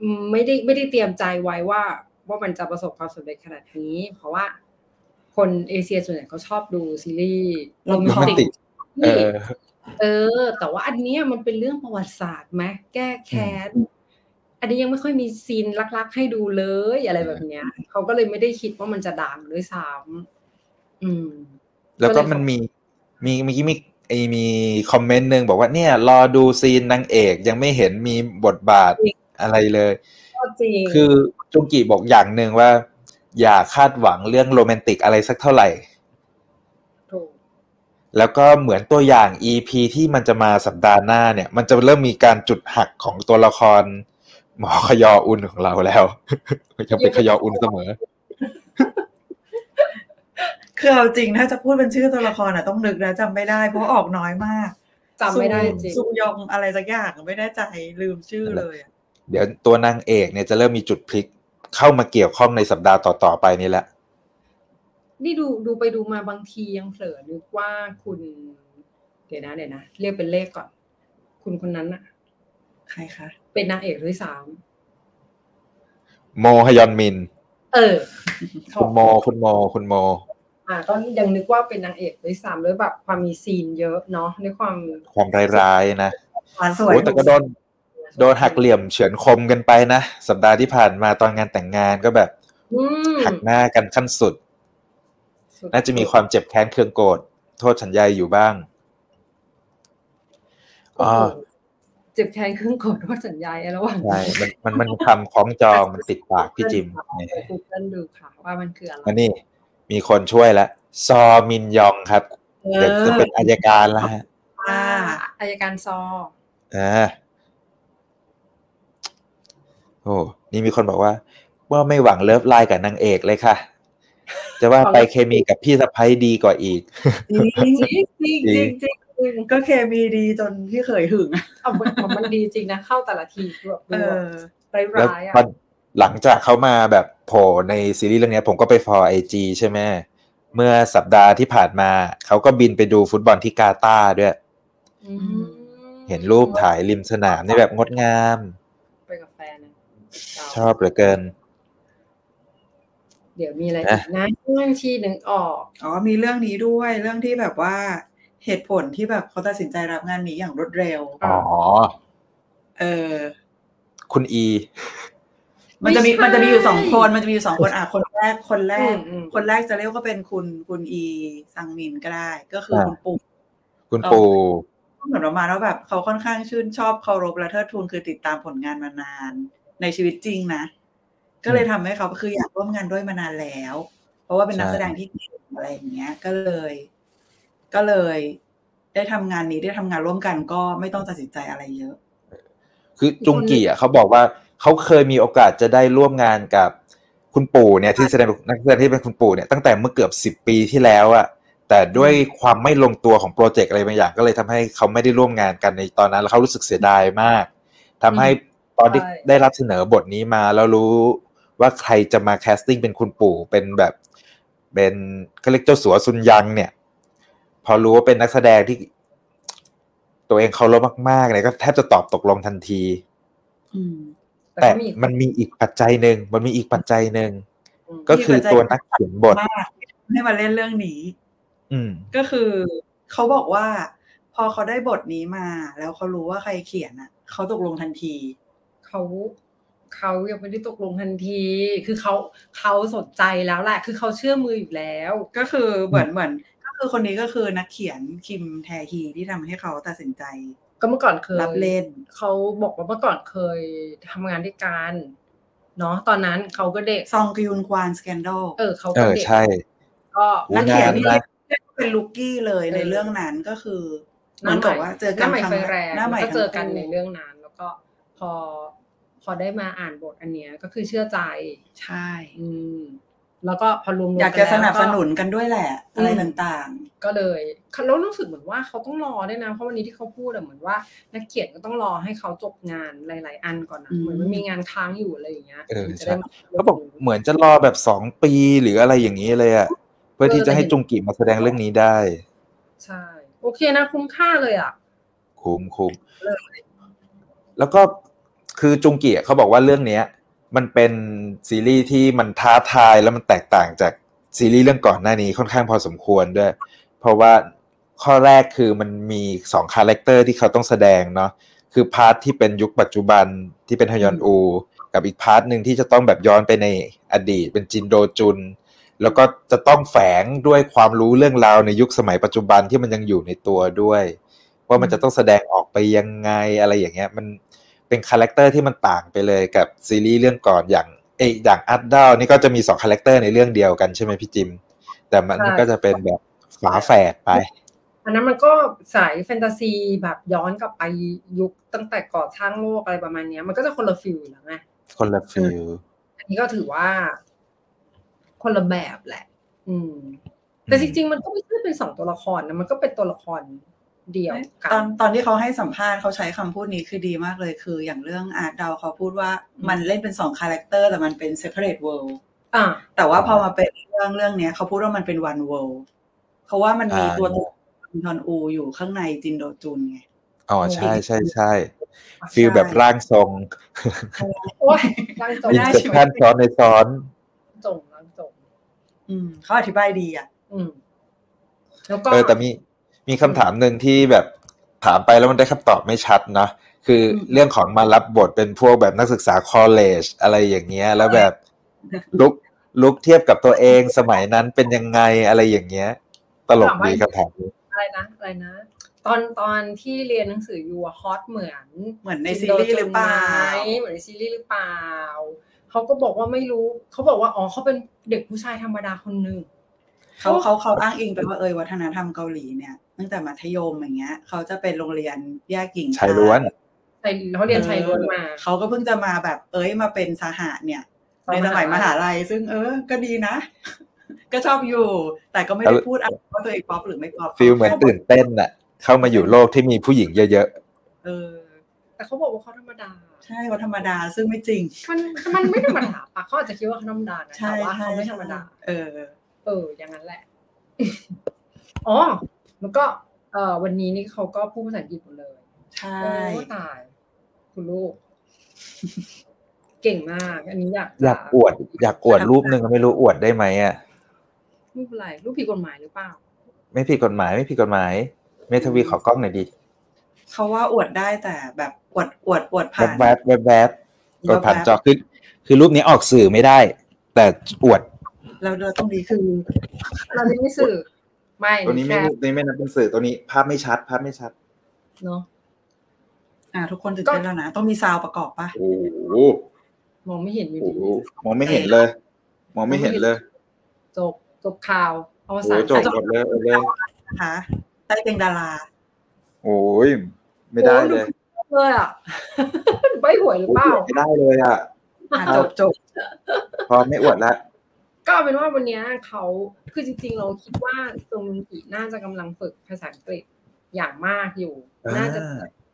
อืมไม่ได้ไม่ได้เตรียมใจไว้ว่า ว่ามันจะประสบความสำเร็จขนาดนี้ เพราะว่าคนเอเชียส่วนใหญ่เขาชอบดูซีรีส์โรแมนติกเออเออแต่ว่าอันเนี้ยมันเป็นเรื่องประวัติศาสตร์ไหมแก้แค้นอันนี้ยังไม่ค่อยมี sceneลักๆให้ดูเลยอะไรแบบเนี้ยเขาก็เลยไม่ได้คิดว่ามันจะดังด้วยซ้ำอืม แล้วก็ก็เลยมันมีมีเมื่อกี้มีไอมีคอมเมนต์หนึ่งบอกว่าเนี่ย รอดูซีนนางเอกยังไม่เห็นมีบทบาทอะไรเลยก็จริงคือจุงกิบอกอย่างหนึ่งว่า อย่าคาดหวังเรื่องโรแมนติกอะไรสักเท่าไหร่ถูกแล้วก็เหมือนตัวอย่าง EP ที่มันจะมาสัปดาห์หน้าเนี่ย มันจะเริ่มมีการจุดหักของตัวละคร หมอขยออุนของเราแล้วยังเป็นขยออุนเสมอ คือเอาจริงถ้าจะพูดเป็นชื่อตัวละครอะต้องนึกนะจำไม่ได้ เพราะออกน้อยมากจำไม่ได้จริงซุงยองอะไรสักอย่างไม่ได้ใจลืมชื่อเลยอะเดี๋ยวตัวนางเอกเนี่ยจะเริ่มมีจุดพลิกเข้ามาเกี่ยวข้องในสัปดาห์ต่อๆไปนี่แหละ นี่ดูดูไปดูมาบางทียังเผลอนึกว่าคุณ เดี๋ยวนะเดี๋ยวนะเรียกเป็นเลขก่อน คุณคนนั้นอะใครคะ เป็นนางเอกด้วยซ้โมฮยอนมินำเออ คุณโมคุณโมคุณโม อ่าก็ยังนึกว่าเป็นนางเอกด้วยซ้ำด้วยแบบความมีซีนเยอะเนาะด้วยความความร้ายๆนะมาสวยโอ้แต่ก็โดนโดนหักเหลี่ยมเฉือนคมกันไปนะ สัปดาห์ที่ผ่านมาตอนงานแต่งงานก็แบบอืมหักหน้ากันขั้นสุดสุด น่าจะมีความเจ็บแค้นเคืองโกรธโทษฉันใยอยู่บ้างโอ้อ๋อโหเจ็บแค้นครึ่งโกรธว่าสัญญาระหว่างใช่มันมันมันคำคล้องจองมันติดปากพี่จิมไปกูเกิลดูค่ะว่ามันคืออะไรอันนี้ มีคนช่วยแล้วซอมินยองครับเอเดี๋ยวจะเป็นอายการแล้วฮะอ่าอายการซออ่าโอ้นี่มีคนบอกว่า ว่าไม่หวังเลิฟไลน์กับนางเอกเลยค่ะ จะว่าไปเคมีกับพี่สะพ้ยดีกว่าอีก จริงจริงจริงจริงจริงจริงก็เคมีดีจนพี่เคยหึงอะเอามันมันดีจริงนะ เข้าแต่ละทีคือแบบเอดูอร้ายแล้วร้ายๆอะตอน หลังจากเขามาแบบโผล่ในซีรีส์เรื่องเนี้ยผมก็ไปฟอลไอจีใช่ไหมเมื่อสัปดาห์ที่ผ่านมา เขาก็บินไปดูฟุตบอลที่กาตาร์ด้วยอืมเห็นรูปถ่ายริมสนามนี่แบบงดงาม ไปกับแฟนนะชอบเหลือเกิน เดี๋ยวมีอะไรอีกนะเรื่องที่นึงออก อ๋อ มีเรื่องนี้ด้วย เรื่องที่แบบว่าเหตุผลที่แบบเขาตัดสินใจรับงานนี้อย่างรวดเร็ว อ๋อ เออ คุณอี มันจะมีไม่ใช่มันจะมีอยู่สองคนมันจะมีอยู่สองคนอะคนแรกคนแรกอืมอืมคนแรกจะเรียกว่าเป็นคุณคุณอีซังมินก็ได้ ก็คืออ่าคุณปู่คุณปู่เหมือนประมาณว่าแบบเขาค่อนข้างชื่นชอบเคารพและเทิดทูนคือติดตามผลงานมานาน ในชีวิตจริงนะ ก็เลยทำให้เขาคืออยากร่วมงานด้วยมานานแล้ว เพราะว่าเป็นนักแสดงที่เก่งอะไรอย่างเงี้ย ก็เลย ก็เลย ได้ทำงานนี้ได้ทำงานร่วมกันก็ไม่ต้องตัดสินใจอะไรเยอะ คือจุงกีอะเขาบอกว่า เขาเคยมีโอกาสจะได้ร่วมงานกับคุณปู่เนี่ยที่แสดงเป็นนักแสดงที่เป็นคุณปู่เนี่ยตั้งแต่เมื่อเกือบสิบปีที่แล้วอะแต่ด้วยความไม่ลงตัวของโปรเจกต์อะไรบางอย่างก็เลยทำให้เขาไม่ได้ร่วมงานกันในตอนนั้น แล้วเขารู้สึกเสียดายมากทำให้ตอนที่ใช่ได้รับเสนอบทนี้มาแล้วรู้ว่าใครจะมาแคสติ้งเป็นคุณปู่เป็นแบบเป็นเขาเรียกเจ้าสัวซุนยังเนี่ย พอรู้ว่าเป็นนักแสดงที่ ตัวเองเคารพมากๆเนี่ยก็แทบจะตอบตกลงทันทีอืม แต่ก็อีกมันมีอีกปัจจัยหนึ่งมันมีอีกปัจจัยหนึ่งอืมก็คือตัวนักเขียนบทมากให้มาเล่นเรื่องนี้ อืมก็คือเขาบอกว่า พอเขาได้บทนี้มา แล้วเขารู้ว่าใครเขียนอะเขาตกลงทันทีเขาเขายังไม่ได้ตกลงทันที คือเขาเขาสนใจแล้วแหละ คือเขาเชื่อมืออยู่แล้ว ก็คือเหมือนเหมือน ก็คือคนนี้ก็คือนักเขียนคิมแทฮีที่ทำให้เขาตัดสินใจ ก็เมื่อก่อนเคยรับเล่นเขาบอกว่าเมื่อก่อนเคยทำงานด้วยกันเนาะตอนนั้นเขาก็เด็กซองกยุนควานสแกนดลเออเขาเอก็อเด็กใช่ ก็โอ้นักเขียนนี่นานนะเรียกว่าเป็นลูกกี้เลยเออในเรื่องนั้นก็คือเหหมืน้าอนใหกับม่ว่าเจอหกันน้าใหม่ครั้งไฟแรงหน้าใหม่ก็เจอกันทั้งในคู่เรื่องนั้น แล้วก็พอพอได้มาอ่านบทอันเนี้ยก็คือเชื่อใจ ใช่ อืม แล้วก็พอรวมๆอยากจะนสแล้วนับสนุนกันด้วยแหละ อะไรอืมต่างก็เลยแล้วรู้สึกเหมือนว่าเขาต้องรอด้วยนะ เพราะวันนี้ที่เขาพูดอะเหมือนว่า นักเขียนก็ต้องรอให้เขาจบงานหลาย ๆ อันก่อนนะเหมือนมันมีงานค้างอยู่อะไรอย่างเงี้ยเออถึงจะใช่ได้มาเขาบอกเหมือนจะรอแบบสองปีหรืออะไรอย่างนี้เลยอะเพื่อที่จะให้จุงกิมาแสดงเรื่องนี้ได้ ใช่ โอเคนะ คุ้มค่าเลยอะ คุ้มคุ้มแล้วก็คือจุงกิอะเขาบอกว่าเรื่องเนี้ย มันเป็นซีรีส์ที่มันท้าทายแล้วมันแตกต่างจากซีรีส์เรื่องก่อนหน้านี้ค่อนข้างพอสมควรด้วย เพราะว่าข้อแรกคือมันมีสอง character ที่เขาต้องแสดงเนาะคือ part ที่เป็นยุคปัจจุบันที่เป็นฮยอนอู กับอีก part หนึ่งที่จะต้องแบบย้อนไปในอดีต เป็นจินโดจุน แล้วก็จะต้องแฝงด้วยความรู้เรื่องราวในยุคสมัยปัจจุบันที่มันยังอยู่ในตัวด้วย ว่ามันจะต้องแสดงออกไปยังไงอะไรอย่างเงี้ย มัน เป็น character ที่มันต่างไปเลยกับซีรีส์เรื่องก่อนอย่างเอยอย่างอาร์ธดาลนี่ก็จะมีสอง character ในเรื่องเดียวกันใช่ไหมพี่จิม แต่มันใช่ก็จะเป็นแบบฝาแฝดไป อันนั้นมันก็สายแฟนตาซีแบบย้อนกลับไปยุคตั้งแต่ก่อสร้างโลกอะไรประมาณเนี้ยมันก็จะคนละ feel อยู่แล้วไงคนละ feel อันนี้ก็ถือว่า คนละแบบแหละ อืม แต่จริงๆ มันก็ไม่ใช่เป็นสองตัวละครนะมันก็เป็นตัวละคร เดียวกันๆตอนตอนที่เขาให้สัมภาษณ์เขาใช้คำพูดนี้คือดีมากเลยคืออย่างเรื่องอาร์ธดาลเขาพูดว่ามันเล่นเป็นสอง character แต่มันเป็น separate world อ่าแต่ว่าพอมาเป็นเรื่องเรื่องเนี้ยเขาพูดว่ามันเป็น one world เพราะว่ามันมีอ่าตัวตนทอนอูอยู่ข้างในจินโดจุนไงอ๋อใช่ใช่ใช่ฟิลแบบร่างทรงโอ้ยร่างจงอินได้เซใช่ไหมชันซ้อนในซ้อนจงร่างจงอืมเขาอธิบายดีอะ อืมแล้วก็เออแต่มี มีคำถามหนึ่งที่แบบถามไปแล้วมันได้คำตอบไม่ชัดเนาะคืออมเรื่องของมารับบทเป็นพวกแบบนักศึกษาคอลเลจอะไรอย่างเงี้ย แล้วแบบลุกลุกเทียบกับตัวเองสมัยนั้นเป็นยังไงอะไรอย่างเงี้ย ตลกดีคำถามนี้อะไรนะอะไรนะ ตอนตอนที่เรียนหนังสืออยู่อะฮอตเหมือนเหมือนในซีรีส์หรือเปล่าเหมือนในซีรีส์หรือเปล่าเขาก็บอกว่าไม่รู้เขาบอกว่าอ๋อเขาเป็นเด็กผู้ชายธรรมดาคนหนึ่งเขาเขาเขาอ้างอิงไปว่าเอยวัฒนธรรมเกาหลีเนี่ย ตั้งแต่มัธยมอย่างเงี้ย เขาจะเป็นโรงเรียนแยกหญิงชายล้วนชายเขาเรียนชายล้วนมาเขาก็เพิ่งจะมาแบบเอ้ยมาเป็นสหะเนี่ยตอนในสมัยมมหาหาลัลัยยซึ่งเออ ก็ดีนะ ก็ชอบอยู่ แต่ก็ไม่ได้พูดอะไรว่าตัวเองป๊อปหรือไม่ pop feel เหมือนตื่นเต้นอะเข้ามาอยู่โลกที่มีผู้หญิงเยอะเออ แต่เขาบอกว่าเขาธรรมดา ใช่เขาธรรมดาซึ่งไม่จริง มันมันไม่ธรรมดาปะเขาอาจจะคิดว่าเขาธรรมดานะใช่แต่ว่าใช่เขาไม่ธรรมดา เออ เออ อย่างนั้นแหละอ๋อ แล้วก็เออวันนี้นี่เขาก็พูดภาษาอังกฤษหมดเลย ใช่โอ้ตาย คุณลูก เก่งมาก อันนี้อยากๆอยากอวด อยากอวดรูปหนึ่งไม่รู้อวดได้ไหมอะไม่เป็นไรรูปผิดกฎหมายหรือเปล่า ไม่ผิดกฎหมายไม่ผิดกฎหมาย เมทวีขอกล้องหน่อยดิเขาว่าอวดได้แต่แบบอวดอวดอวดแวผ่านบแวบแวบแวบกดผ่านแว๊บๆจอคือคือรูปนี้ออกสื่อไม่ได้ แต่อวดเราเราต้องดีคือ เราไม่สื่อ ไม่ตัวนี้ไม่แค่ตัวนี้ไม่นับเป็นสื่อตัวนี้ภาพไม่ชัด ภาพไม่ชัดเนาะอ่า ทุกคนตื่นก็เต้นแล้วนะ ต้องมีซาวประกอบปะโอ้โหมองไม่เห็นอยู่โอ้ดีโหมองไม่เห็นเลย มองไม่เห็นเลย จบจบข่าวเอาโอ้ภาษาโหจบหมดเลยเอาเลยนะคะใต้เตียงดารา โอ้ยไม่ได้เลยเลยอะใบหวยหรือเปล่าไม่ได้เลยอะอะจบจบพอไม่อวดละ ก็เอาเป็นว่าวันเนี้ยเขาคือจริง ๆ เราคิดว่าจุงกิน่าจะกำลังฝึกภาษาอังกฤษอย่างมากอยู่ น่าจะ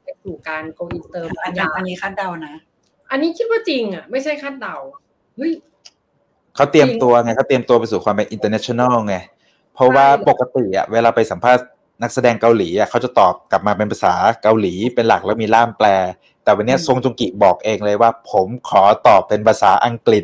ไปสู่การ go inter อันนี้อันนี้คาดเดานะ อันนี้คิดว่าจริงอะ ไม่ใช่คาดเดาเฮ้ยเขาเตรียมตัวไงเขาเตรียมตัวไปสู่ความเป็น international ไง เพราะว่าใช่ปกติอะเวลาไปสัมภาษณ์นักแสดงเกาหลีอะเขาจะตอบกลับมาเป็นภาษาเกาหลีเป็นหลักแล้วมีล่ามแปล แต่วันเนี้ยอืมทรงจุงกิบอกเองเลยว่า ผมขอตอบเป็นภาษาอังกฤษ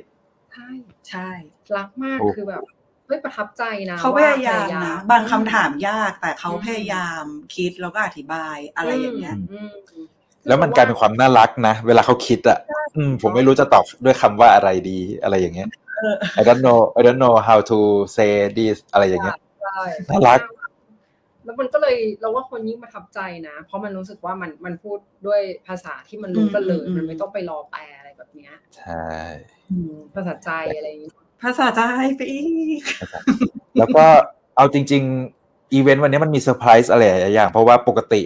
ใช่ใช่ รักมากโอ้คือแบบเฮ้ยประทับใจนะเขาพยายามว่นะบางคำถามยากแต่เขาอืมพยายามคิดแล้วก็อธิบายอะไรอย่างเงี้ยอืมอืมแล้วมันกลายเป็นความน่ารักนะ เวลาเขาคิดอะอืมผมไม่รู้จะตอบด้วยคำว่าอะไรดีอะไรอย่างเงี้ยเออ I don't know I don't know how to say this อะไรอย่างเงี้ยใช่น่ารัก แล้วมันก็เลยเราว่าคนยิ่งประทับใจนะ เพราะมันรู้สึกว่ามันมันพูดด้วยภาษาที่มันรู้กันเลยอืมอืมมันไม่ต้องไปรอแปลอะไรแบบเนี้ย ใช่อืมภาษาใจอะไรอย่างนี้ ภาษาใจไปอีกแล้วก็เอาจริง ๆ อีเวนต์วันนี้มันมีเซอร์ไพรส์อะไรหลายอย่าง เพราะว่าปกติ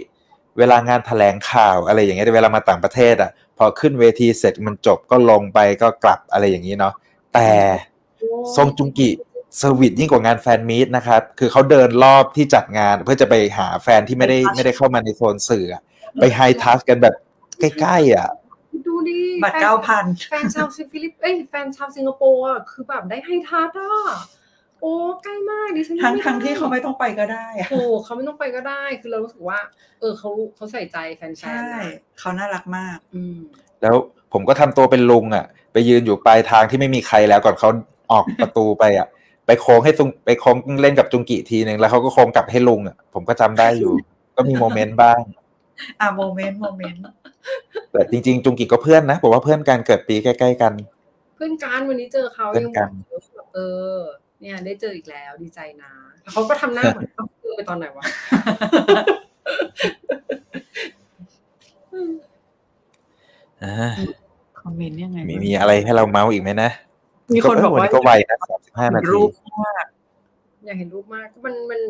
เวลางานแถลงข่าวอะไรอย่างเงี้ยเวลามาต่างประเทศอะ พอขึ้นเวทีเสร็จมันจบก็ลงไปก็กลับอะไรอย่างนี้เนาะแต่ทรงจุงกิเซอร์วิสยิ่งกว่างานแฟนมีตนะครับ คือเขาเดินรอบที่จัดงานเพื่อจะไปหาแฟนที่ไม่ได้ไม่ได้เข้ามาในโซนสื่อ ไปไฮทัชกันแบบใกล้ๆอะ ดูดิบัตรแฟนเก้าพันแฟนชาวฟิลิปเอ้ยแฟนชาวสิงคโปร์อะคือแบบได้ให้ทัดอะโอ้ใกล้มากดิฉันทั้งไม่ทั้งได้ที่เขาไม่ต้องไปก็ได้อะโอ้เขาไม่ต้องไปก็ได้ คือเรารู้สึกว่า เออเขาเขาใส่ใจแฟนใช่ๆนะเขาน่ารักมาก อืมแล้วผมก็ทำตัวเป็นลุงอะ ไปยืนอยู่ปลายทางที่ไม่มีใครแล้วก่อนเขาออกประตูไปอะ ไปโค้งให้ตุงไปโค้งเล่นกับจุงกิทีหนึ่งแล้วเขาก็โค้งกลับให้ลุงอะผมก็จำได้อยู่ ก็มีโมเมนต์บ้าง อะโมเมนต์โมเมนต์แต่จริง ๆ จุงกิก็เพื่อนนะผมว่าเพื่อนกันเกิดปีใกล้ๆกัน เพื่อนกันวันนี้เจอเขาเพื่อนยังกันบอกเลยว่าเออ เนี่ย ได้เจออีกแล้วดีใจนะเขาก็ทำหน้าเหมือนเขาเจอไปตอนไหนวะอ่าคอมเมนต์ยังไงมีมีอะไรให้เราเมาส์อีกไหมนะมีคนบอกว่าวันนี้ก็ไวนะสามสิบห้านาทีรูปมาก อยากเห็นรูปมากมันมัน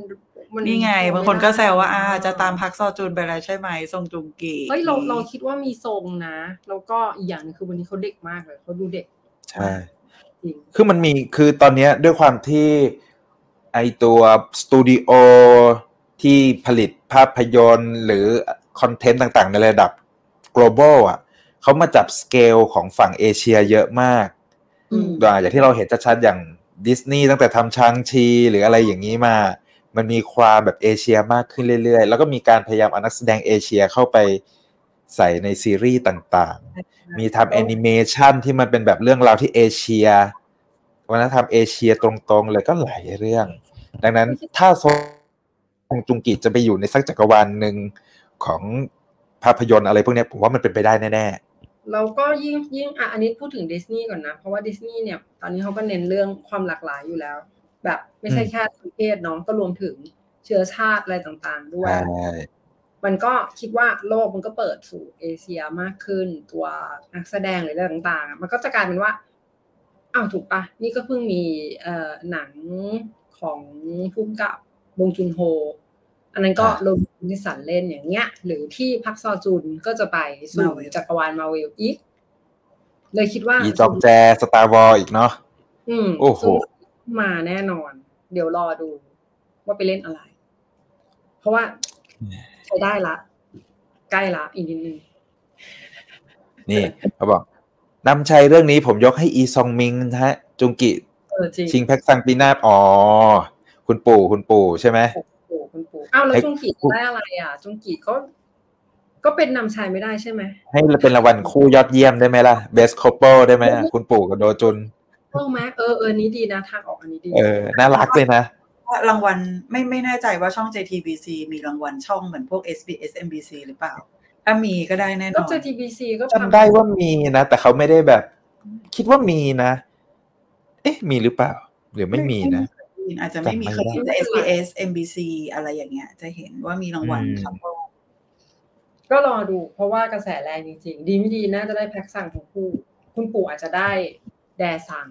มันนี่ไง บางคนก็แซวว่าอ่าจะตามพักซอจูนไปแล้วใช่ไหมทรงจุงกีเฮ้ยเราเราคิดว่ามีทรงนะ แล้วก็อีกอย่างหนึงคือวันนี้เขาเด็กมากเลยเขาดูเด็ก ใช่จริงคือมันมีคือตอนเนี้ยด้วยความที่ไอตัวสตูดิโอที่ผลิตภาพยนตร์หรือคอนเทนต์ต่างๆ ในระดับ global อะเขามาจับสเกลของฝั่งเอเชียเยอะมากอืมอ่าอย่างที่เราเห็นชัดๆอย่าง ดิสนีย์ตั้งแต่ทำ Shang-Chi หรืออะไรอย่างนี้มา มันมีความแบบเอเชียมากขึ้นเรื่อยๆ แล้วก็มีการพยายามเอานักแสดงเอเชียเข้าไปใส่ในซีรีส์ต่างๆ มีทำแอนิเมชันที่มันเป็นแบบเรื่องราวที่เอเชียวัฒนธรรมเอเชียตรงๆเลยก็หลายเรื่อง ดังนั้นถ้าทรงจุงกิจะไปอยู่ในสักจักรวาลหนึ่งของภาพยนตร์อะไรพวกเนี้ยผมว่ามันเป็นไปได้แน่ แล้วก็ยิ่งยิ่งอะอันนี้พูดถึงดิสนีย์ก่อนนะ เพราะว่าดิสนีย์เนี่ย ตอนนี้เขาก็เน้นเรื่องความหลากหลายอยู่แล้ว แบบไม่ใช่แค่ประเทศเน้องก็รวมถึงเชื้อชาติอะไรต่างๆๆด้วยใช่มันก็คิดว่าโลกมันก็เปิดสู่เอเชียมากขึ้น ตัวนักแสดงหรืออะไรต่างๆ มันก็จะกลายเป็นว่าอ้าวถูกปะนี่ก็เพิ่งมีเอ่อหนังของพุ่มกับบงจุนโฮ อันนั้นก็ลง นิสันเล่นอย่างเงี้ย หรือที่พักซอจุนก็จะไปสู่ Marvel จักรวาลมาเวลอีก เลยคิดว่าอีจองแจสตาร์วอลอีกเนาะอืมโอ้โหซึ่งมาแน่นอน เดี๋ยวรอดูว่าไปเล่นอะไร เพราะว่าใช้ได้ละ ใกล้ละอีกนิดนึงนี่เขาบอกนำชัยเรื่องนี้ผมยกให้อีซองมิงนะฮะ จุงกิเออจริงชิงแพ็กซังปีหน้าอ๋อ คุณปู่คุณปู่ใช่ไหมปู่ คุณปู่อ้าวแล้วให้จุงกีได้อะไรอะ จุงกีก็ก็เป็นนำชายไม่ได้ใช่ไหม ให้เป็นรางวัลคู่ยอดเยี่ยมได้ไหมล่ะ best couple ได้ไหมอะคุณปู่กับโดจุนเออไหมเออเออนี้ดีนะทางออกอันนี้ดี เออ น่ารักเลยนะรางวัลไม่ไม่แน่ใจว่าช่อง JTBC มีรางวัลช่องเหมือนพวก SBS NBC หรือเปล่า ถ้ามีก็ได้แน่นก็อนเจอ TBC ก็จำได้ว่ามีนะ แต่เขาไม่ได้แบบ คิดว่ามีนะ เอ๊ะ มีหรือเปล่า หรือไม่มีนะ อาจจะไม่มีจำไม่เคยได้เห็นแต่ SBS NBC อะไรอย่างเงี้ย จะเห็นว่ามีรางวัลอืมครับก็รอดูเพราะว่ากระแสแรงจริงๆ ดีไม่ดีน่าจะได้แพ็กสั่งทั้งคู่ คุณปู่อาจจะได้แดสั่ง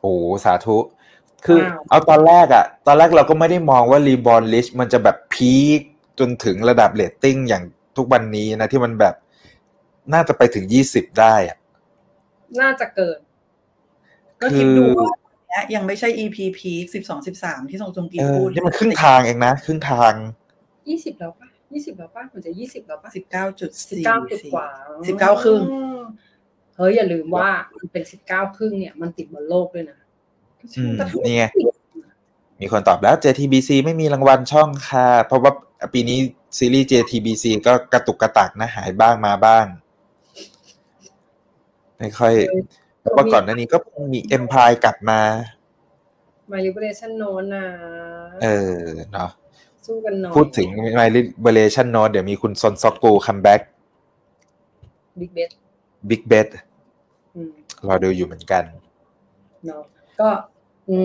โอ้สาธุ คือว้าวเอาตอนแรกอะตอนแรกเราก็ไม่ได้มองว่ารีบอ r ลิชมันจะแบบพีคจนถึงระดับเรตติ้งอย่างทุกวันนี้นะ ที่มันแบบน่าจะไปถึงยี่สิบได้อะน่าจะเกิน ก็คิดดูว่าเนี้ยยังไม่ใช่ EP peak สิบสองสิบสามที่ทรงจงกีเออพูดนี่มันครึ่งทางเองนะครึ่งทางยี่สิบแล้วปะยี่สิบแล้วปะมันจะยี่สิบแล้วปะสิบเก้าจุดสิบสี่เก้าจุดกว่าสิบเก้าครึ่งอืมเฮ้ยอย่าลืมว่ามันเป็นสิบเก้าครึ่งเนี่ยมันติดบนโลกด้วยนะอืมแต่ถ้านี่ไงมีคนตอบแล้ว JTBC ไม่มีรางวัลช่องค่ะ เพราะว่าปีนี้ซีรีส์ JTBC ก็กระตุกกระตักนะหายบ้างมาบ้าง ไม่ค่อย เพราะว่าก่อนหน้านี้ก็มี Empire กลับมา My Liberation Notes นะ เออเนาะสู้กันหน่อย พูดถึง My Liberation Note เดี๋ยวมีคุณซอนซอกกูคัมแบ็กบิ๊กเบส Big b e t รอดูอยู่เหมือนกันเนาะก็อื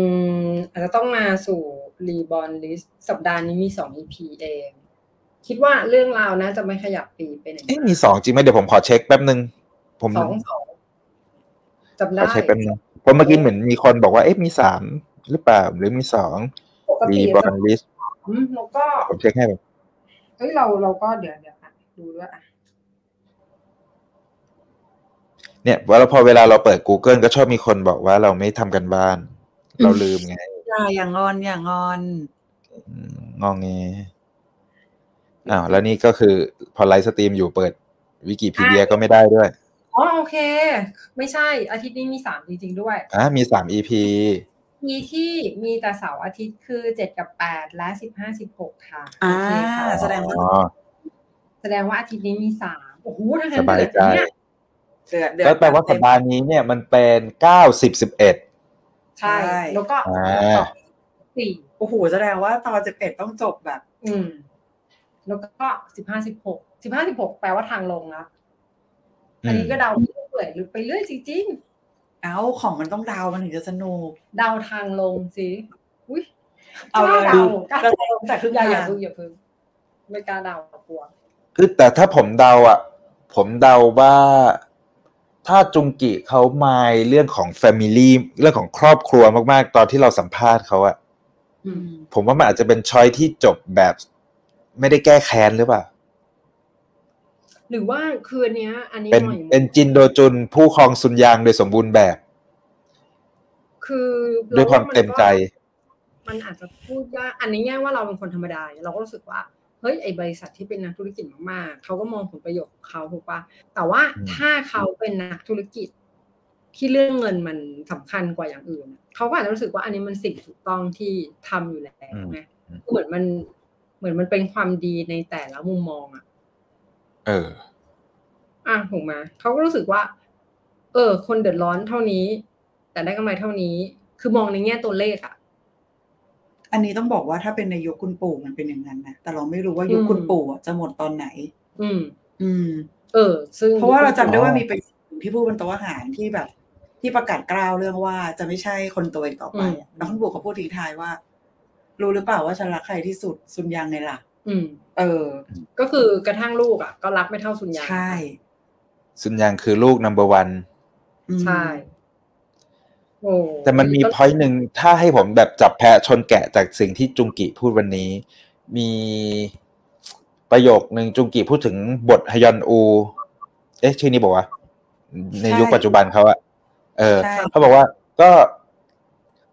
มอาจจะต้องมาสู่รีบอ n ลิสสัปดาห์นี้มีสอง EP เอง คิดว่าเรื่องราวนะจะไม่ขยับปีไปไหนเอ๊ะมีสองจริงไหมเดี๋ยวผมขอเช็คแป๊บนึง ผมสองสอง จำขได้อเช็คแป๊บนึงเพราะเมื่อกี้เหมือนมีคนบอกว่าเอ๊ะมีสามหรือเปล่าหรือมีสองปกรีติบอจะลลิสอืมแล้วก็ผมเช็คให้แบบเฮ้ยเราเราก็เดี๋ยวเดี๋ยวอะดูด้วยอะเนี่ยว่าแล้วพอเวลาเราเปิด Google ก็ชอบมีคนบอกว่าเราไม่ทำกันบ้าน เราลืมไงอย่าอย่างงอนอย่างงอนอืมงองแงอ้าวแล้วนี่ก็คือพอ live stream อยู่เปิดวิกิพีเดียก็ไม่ได้ด้วย อ๋อโอเค ไม่ใช่อาทิตย์นี้มีสามจริง ๆ ด้วยอะมีสาม EP มีที่มีแต่เสาร์อาทิตย์คือเจ็ดกับแปดและสิบห้าสิบหกค่ะอ่าโอเคค่ะแสดงว่าอ๋อแสดงว่าอาทิตย์นี้มีสามโอ้โหถ้างั้สนบายใจเดือนเนี่ยเดือดเดือดก็แปลว่าสัปดาห์นี้เนี่ยมันเป็นเก้าสิบสิบเอ็ดใช่ใช่แล้วก็อ่าสองสี่โอ้โหแสดงว่าตอนสิบเอ็ดต้องจบแบบ อืม แล้วก็สิบห้าสิบหกสิบห้าสิบหกแปลว่าทางลงแล้ว อันนี้ก็เดาไปเรื่อยหรือไปเรื่อยจริงเอ้าของมันต้องดาวมันถึงจะสนุกๆเดาทางลงสิอุ้ยเอาเลยกล้าเดากล้าเราเดาตั้งแต่ครึ่งอย่าอย่าทางเพึ่งอย่าเพึ่งไม่กล้าเดากลัวคือแต่ถ้าผมเดาอะ ผมเดาว่า ถ้าจุงกิเขามายเรื่องของ Family เรื่องของครอบครัวมากๆ ตอนที่เราสัมภาษณ์เขาอะอืมผมว่ามันอาจจะเป็นช้อยที่จบแบบ ไม่ได้แก้แค้นหรือเปล่า หรือว่าคืนเนี้ยอันนี้เป็นหน่อยเป็นจินโดจุนผู้ครองสุนยางโดยสมบูรณ์แบบ คือด้วยความเต็มใจ มันอาจจะพูดว่าอันนี้แง่ว่าเราเป็นคนธรรมดาเราก็รู้สึกว่าเฮ้ยไอบริษัทที่เป็นนักธุรกิจมากๆเขาก็มองผลประโยชน์ของเขาถูกปะแต่ว่าอืมถ้าเขาเป็นนักธุรกิจที่เรื่องเงินมันสำคัญกว่าอย่างอื่นเขาก็อาจจะรู้สึกว่าอันนี้มันสิ่งถูกต้องที่ทำอยู่แล้วไงเหมือนมันเหมือนมันเป็นความดีในแต่ละมุมมองอะ เออ อะถูกไหมเขาก็รู้สึกว่า เออ คนเดือดร้อนเท่านี้ แต่ได้กำไรเท่านี้ คือมองในแง่ตัวเลขอะอันนี้ต้องบอกว่าถ้าเป็นในยุคคุณปู่มันเป็นอย่างนั้นนะแต่เราไม่รู้ว่ายุคคุณปู่อะจะหมดตอนไหน อืม อืม เออ ซึ่งเพราะว่าเราจำได้ว่าอ๋อมีไปที่พูดบนโต๊ะอาหารที่แบบ ที่ประกาศกล้าวเรื่องว่าจะไม่ใช่คนตัวเองต่อไปอะแล้วคุณปู่ก็พูดทิ้งท้ายว่า รู้หรือเปล่าว่าฉันรักใครที่สุดซุนยังไงล่ะ อืม เออ ก็คือกระทั่งลูกอะ ก็รักไม่เท่าสุญญาใช่สุนยังคือลูก number one อืมใช่โอ้แต่มันมีพอยต์หนึ่งถ้าให้ผมแบบจับแพะชนแกะจากสิ่งที่จุงกิพูดวันนี้ มีประโยคหนึ่งจุงกิพูดถึงบทฮยอนอู เอ๊ะชื่อนี้บอกว่า ในยุคปัจจุบันเขาอะเออใช่เขาบอกว่าก็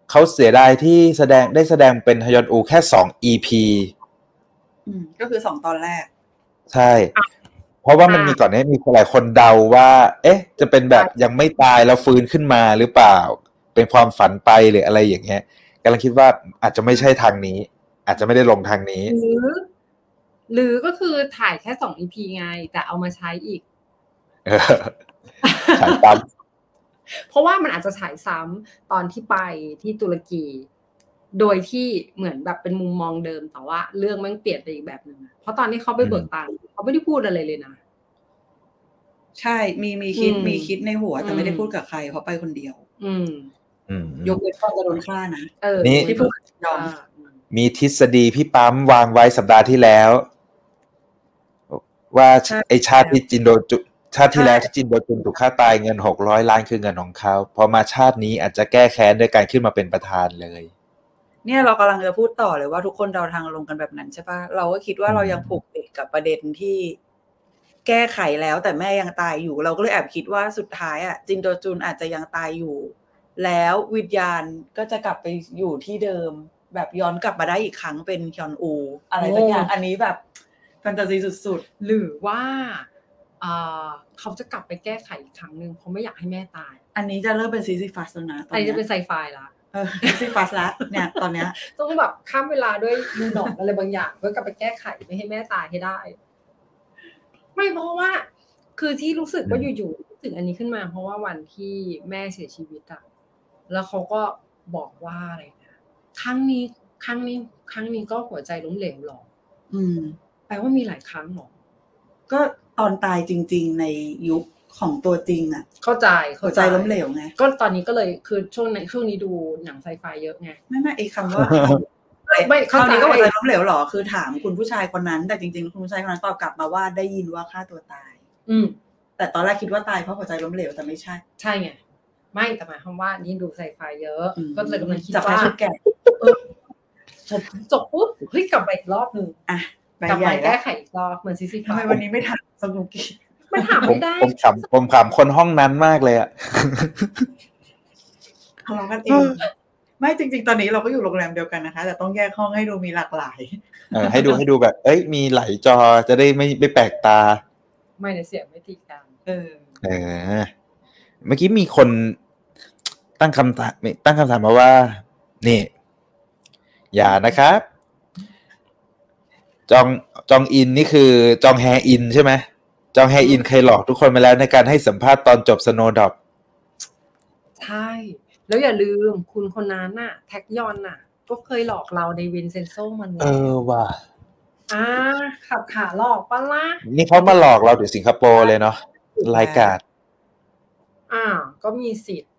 เขาเสียดายที่แสดงได้แสดงเป็นฮยอนอูแค่สอง EP อืมก็คือสองตอนแรก ใช่ เพราะว่ามันมีก่อนหนานี้มีหลายคนเดาว่า เอ๊ะ จะเป็นแบบยังไม่ตายแล้วฟื้นขึ้นมาหรือเปล่า เป็นความฝันไปหรืออะไรอย่างเงี้ยกำลังคิดว่าอาจจะไม่ใช่ทางนี้ อาจจะไม่ได้ลงทางนี้หรือหรือก็คือถ่ายแค่สองอีพีไง แต่เอามาใช้อีกเออฉายปั๊มเพราะว่ามันอาจจะฉายซ้ำตอนที่ไปที่ตุรกี โดยที่เหมือนแบบเป็นมุมมองเดิมแต่ว่าเรื่องมันเปลี่ยนไปอีกแบบหนึ่งอะเพราะตอนที่เขาไปเบิกตังค์เขาไม่ได้พูดอะไรเลยนะ ใช่มีมีคิดอืมมีคิดในหัว แต่อืมไม่ได้พูดกับใครเพราะไปคนเดียว อืมอืมยกเว้นว่าจะโดนฆ่านะเออนี่ที่พูดกับยอมอ่ามีทฤษฎีพี่ปั๊มวางไว้สัปดาห์ที่แล้ว ว่าใช่ไอชาติที่จินโดจุชาติที่แล้วใช่ที่จินโดจุนถูกฆ่าตายเงินหกร้อยล้านคือเงินของเขาพอมาชาตินี้อาจจะแก้แค้นด้วยการขึ้นมาเป็นประธานเลย เนี่ยเรากำลังจะพูดต่อเลยว่าทุกคนเดาทางลงกันแบบนั้นใช่ปะเราก็คิดว่าอืมเรายังผูกติดกับประเด็นที่แก้ไขแล้วแต่แม่ยังตายอยู่ เราก็เลยแอบคิดว่าสุดท้ายอะจินโดจุนอาจจะยังตายอยู่ แล้ววิญญาณก็จะกลับไปอยู่ที่เดิม แบบย้อนกลับมาได้อีกครั้งเป็นฮยอนอู อะไรสักอย่างอันนี้แบบแฟนตาซีสุดหรือว่าอ่าเขาจะกลับไปแก้ไขอีกครั้งหนึ่งเพราะไม่อยากให้แม่ตายๆอันนี้จะเริ่มเป็น Sisyphus แล้วนะตออันนนี้เนี้จะเป็นไซไฟละ เออ Sisyphus แล้วเนี่ยตอนเนี้ยต้องแบบข้ามเวลาด้วยรูหนอนอะไรบางอย่าง เพื่อกลับไปแก้ไขไม่ให้แม่ตายให้ได้ ไม่เพราะว่า คือที่รู้สึกว่าอืมอยู่ๆรู้สึกอันนี้ขึ้นมา เพราะว่าวันที่แม่เสียชีวิตอะแล้วเขาก็บอกว่าอะไรนะครั้งนี้ครั้งนี้ ครั้งนี้ก็หัวใจล้มเหลวหรออืม แปลว่ามีหลายครั้งหรอก็ตอนตายจริง ๆ ในยุค ของตัวจริงอะ เข้าใจเข้าหัวใจล้มเหลวไง ก็ตอนนี้ก็เลยคือช่วงในช่วงนี้ดูหนังไซไฟเยอะไง ไม่ไม่ไอ้คำว่าไม่คราวเข้าใจนี้ก็หัวใจล้มเหลวเหรอคือถามคุณผู้ชายคนนั้น แต่จริงๆ คุณผู้ชายคนนั้นตอบกลับมาว่าได้ยินว่าฆ่าตัวตาย อืม แต่ตอนแรกคิดว่าตายเพราะหัวใจล้มเหลวแต่ไม่ใช่ ใช่ไงไม่แต่หมายความว่านี่ดูไซไฟเยอะอืมก็เลยกำลังคิดจับแพ้ว่าชุดแก่จบจบปุ๊บเฮ้ยกลับไปอีกรอบหนึ่งอะไปกลับใหไปญ่แล้แก้วไขอีกรอบเหมือนซีซีทำไมวันนี้ไม่ถามสนุกี้ มันถามผมไม่ได้ ผมขำผมขำคนห้องนั้นมากเลยอะทะเลาะกันเองไม่จริง ๆ ตอนนี้เราก็อยู่โรงแรมเดียวกันนะคะ แต่ต้องแยกห้องให้ดูมีหลากหลายเออให้ดูให้ดูแบบ เอ้ยมีไหลจอจะได้ไม่ไม่แปลกตา ไม่ในเสียงไม่ตีกันเออเออ เมื่อกี้มีคนตั้งคำถามตั้งคำถามมาว่า นี่ อย่านะครับ จองจองอินนี่คือจองแฮอินใช่ไหม จองแฮอินเคยหลอกทุกคนมาแล้วในการให้สัมภาษณ์ตอนจบ Snowdropใช่ แล้วอย่าลืมคุณคนนั้นน่ะ แท็กยอนน่ะ ก็เคยหลอกเราใน Vincenzoมันไงเออว่ะอ่าขับขาหลอกปะล่ะนี่เขามาหลอกเราถึงสิงคโปร์เลยเนาะรายการอ่า ก็มีสิทธิ์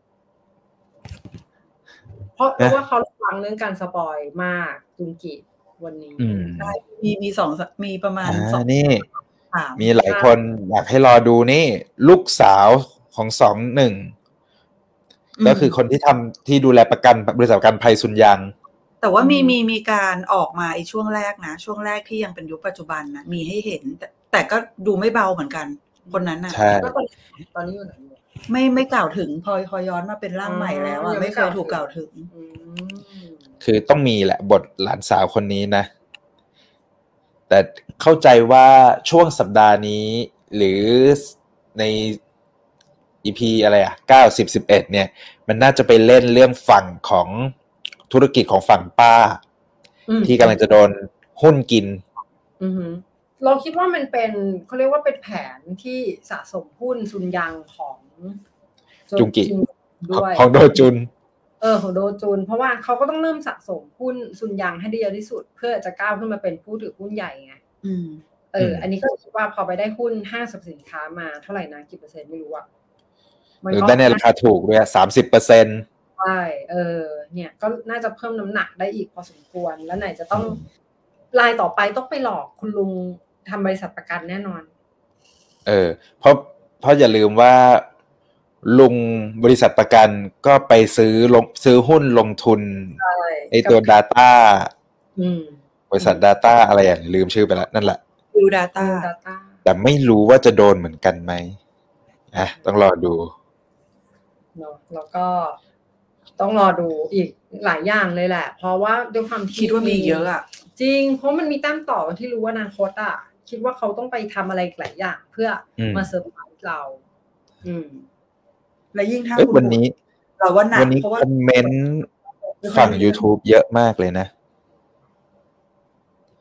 เพราะเพราะว่าเขาฟังเรื่องการสปอยมากจุงกิวันนี้อืมได้มีมีสองสมีประมาณอ่าสองนี่สา มมีหลายคนอยากให้รอดูนี่ ลูกสาวของสองหนึ่งก็คือคนที่ทำที่ดูแลประกันบริษัทประกันภัยสุนยัง แต่ว่ามีอืมมีมีการออกมาไอ้ช่วงแรกนะ ช่วงแรกที่ยังเป็นยุคปัจจุบันนะมีให้เห็น แต่แต่ก็ดูไม่เบาเหมือนกัน คนนั้นน่ะใช่ก็ตอนตอนนี้อยู่ไหนอยู่ไม่ไม่กล่าวถึงพอพอย้อนมาเป็นร่างใหม่แล้วอ๋อะอยังไม่ไม่เคยถูกกล่าวถึงอืมคือต้องมีแหละบทหลานสาวคนนี้นะ แต่เข้าใจว่าช่วงสัปดาห์นี้ หรือในอีพีอะไรอะเก้าสิบสิบเอ็ดเนี่ย มันน่าจะไปเล่นเรื่องฝั่งของธุรกิจของฝั่งป้าอืมที่กำลังจะโดนหุ้นกินอือหือเราคิดว่ามันเป็นเขาเรียกว่าเป็นแผนที่สะสมหุ้นซุนยังของจุงกิด้วยของโดจุนเออของโดจุนเพราะว่าเขาก็ต้องเริ่มสะสมหุ้นซุนยังให้ได้เยอะที่สุด เพื่อจะก้าวขึ้นมาเป็นผู้ถือหุ้นใหญ่ไงอืมเออมอันนี้ก็คิดว่าพอไปได้หุ้นห้างสรรพสินค้ามาเท่าไหร่นะกี่เปอร์เซ็นต์ไม่รู้อะมันหรือก็ได้ในราคาถูกด้วยสามสิบเปอร์เซ็นใช่เออ เนี่ยก็น่าจะเพิ่มน้ำหนักได้อีกพอสมควรแล้วไหนจะต้องรายต่อไปต้องไปหลอกคุณลุงทำบริษัทประกันแน่นอน เออ เพราะเพราะอย่าลืมว่า ลุงบริษัทประกันก็ไปซื้อลงซื้อหุ้นลงทุนใช่ไอตัว Data อืมบริษัท Data อะไรอย่างลืมชื่อไปแล้วนั่นแหละดูตา Data ดาต้าแต่ไม่รู้ว่าจะโดนเหมือนกันไหมอะต้องรอดูเนาะแล้วก็ต้องรอดูอีกหลายอย่างเลยแหละ เพราะว่าด้วยความที่คิดว่ามีเยอะอะจริง เพราะมันมีแต้มต่อที่รู้ว่าอนาคตอะคิดว่าเขาต้องไปทำอะไรอีกหลายอย่างเพื่ออมมาเซอร์ไพรส์เรา อืม และยิ่งถ้าเอ้ยคุณวันนี้เราว่าหนักวันนี้เพราะว่าคอมเมนต์ฝั่ง YouTube เยอะมากเลยนะ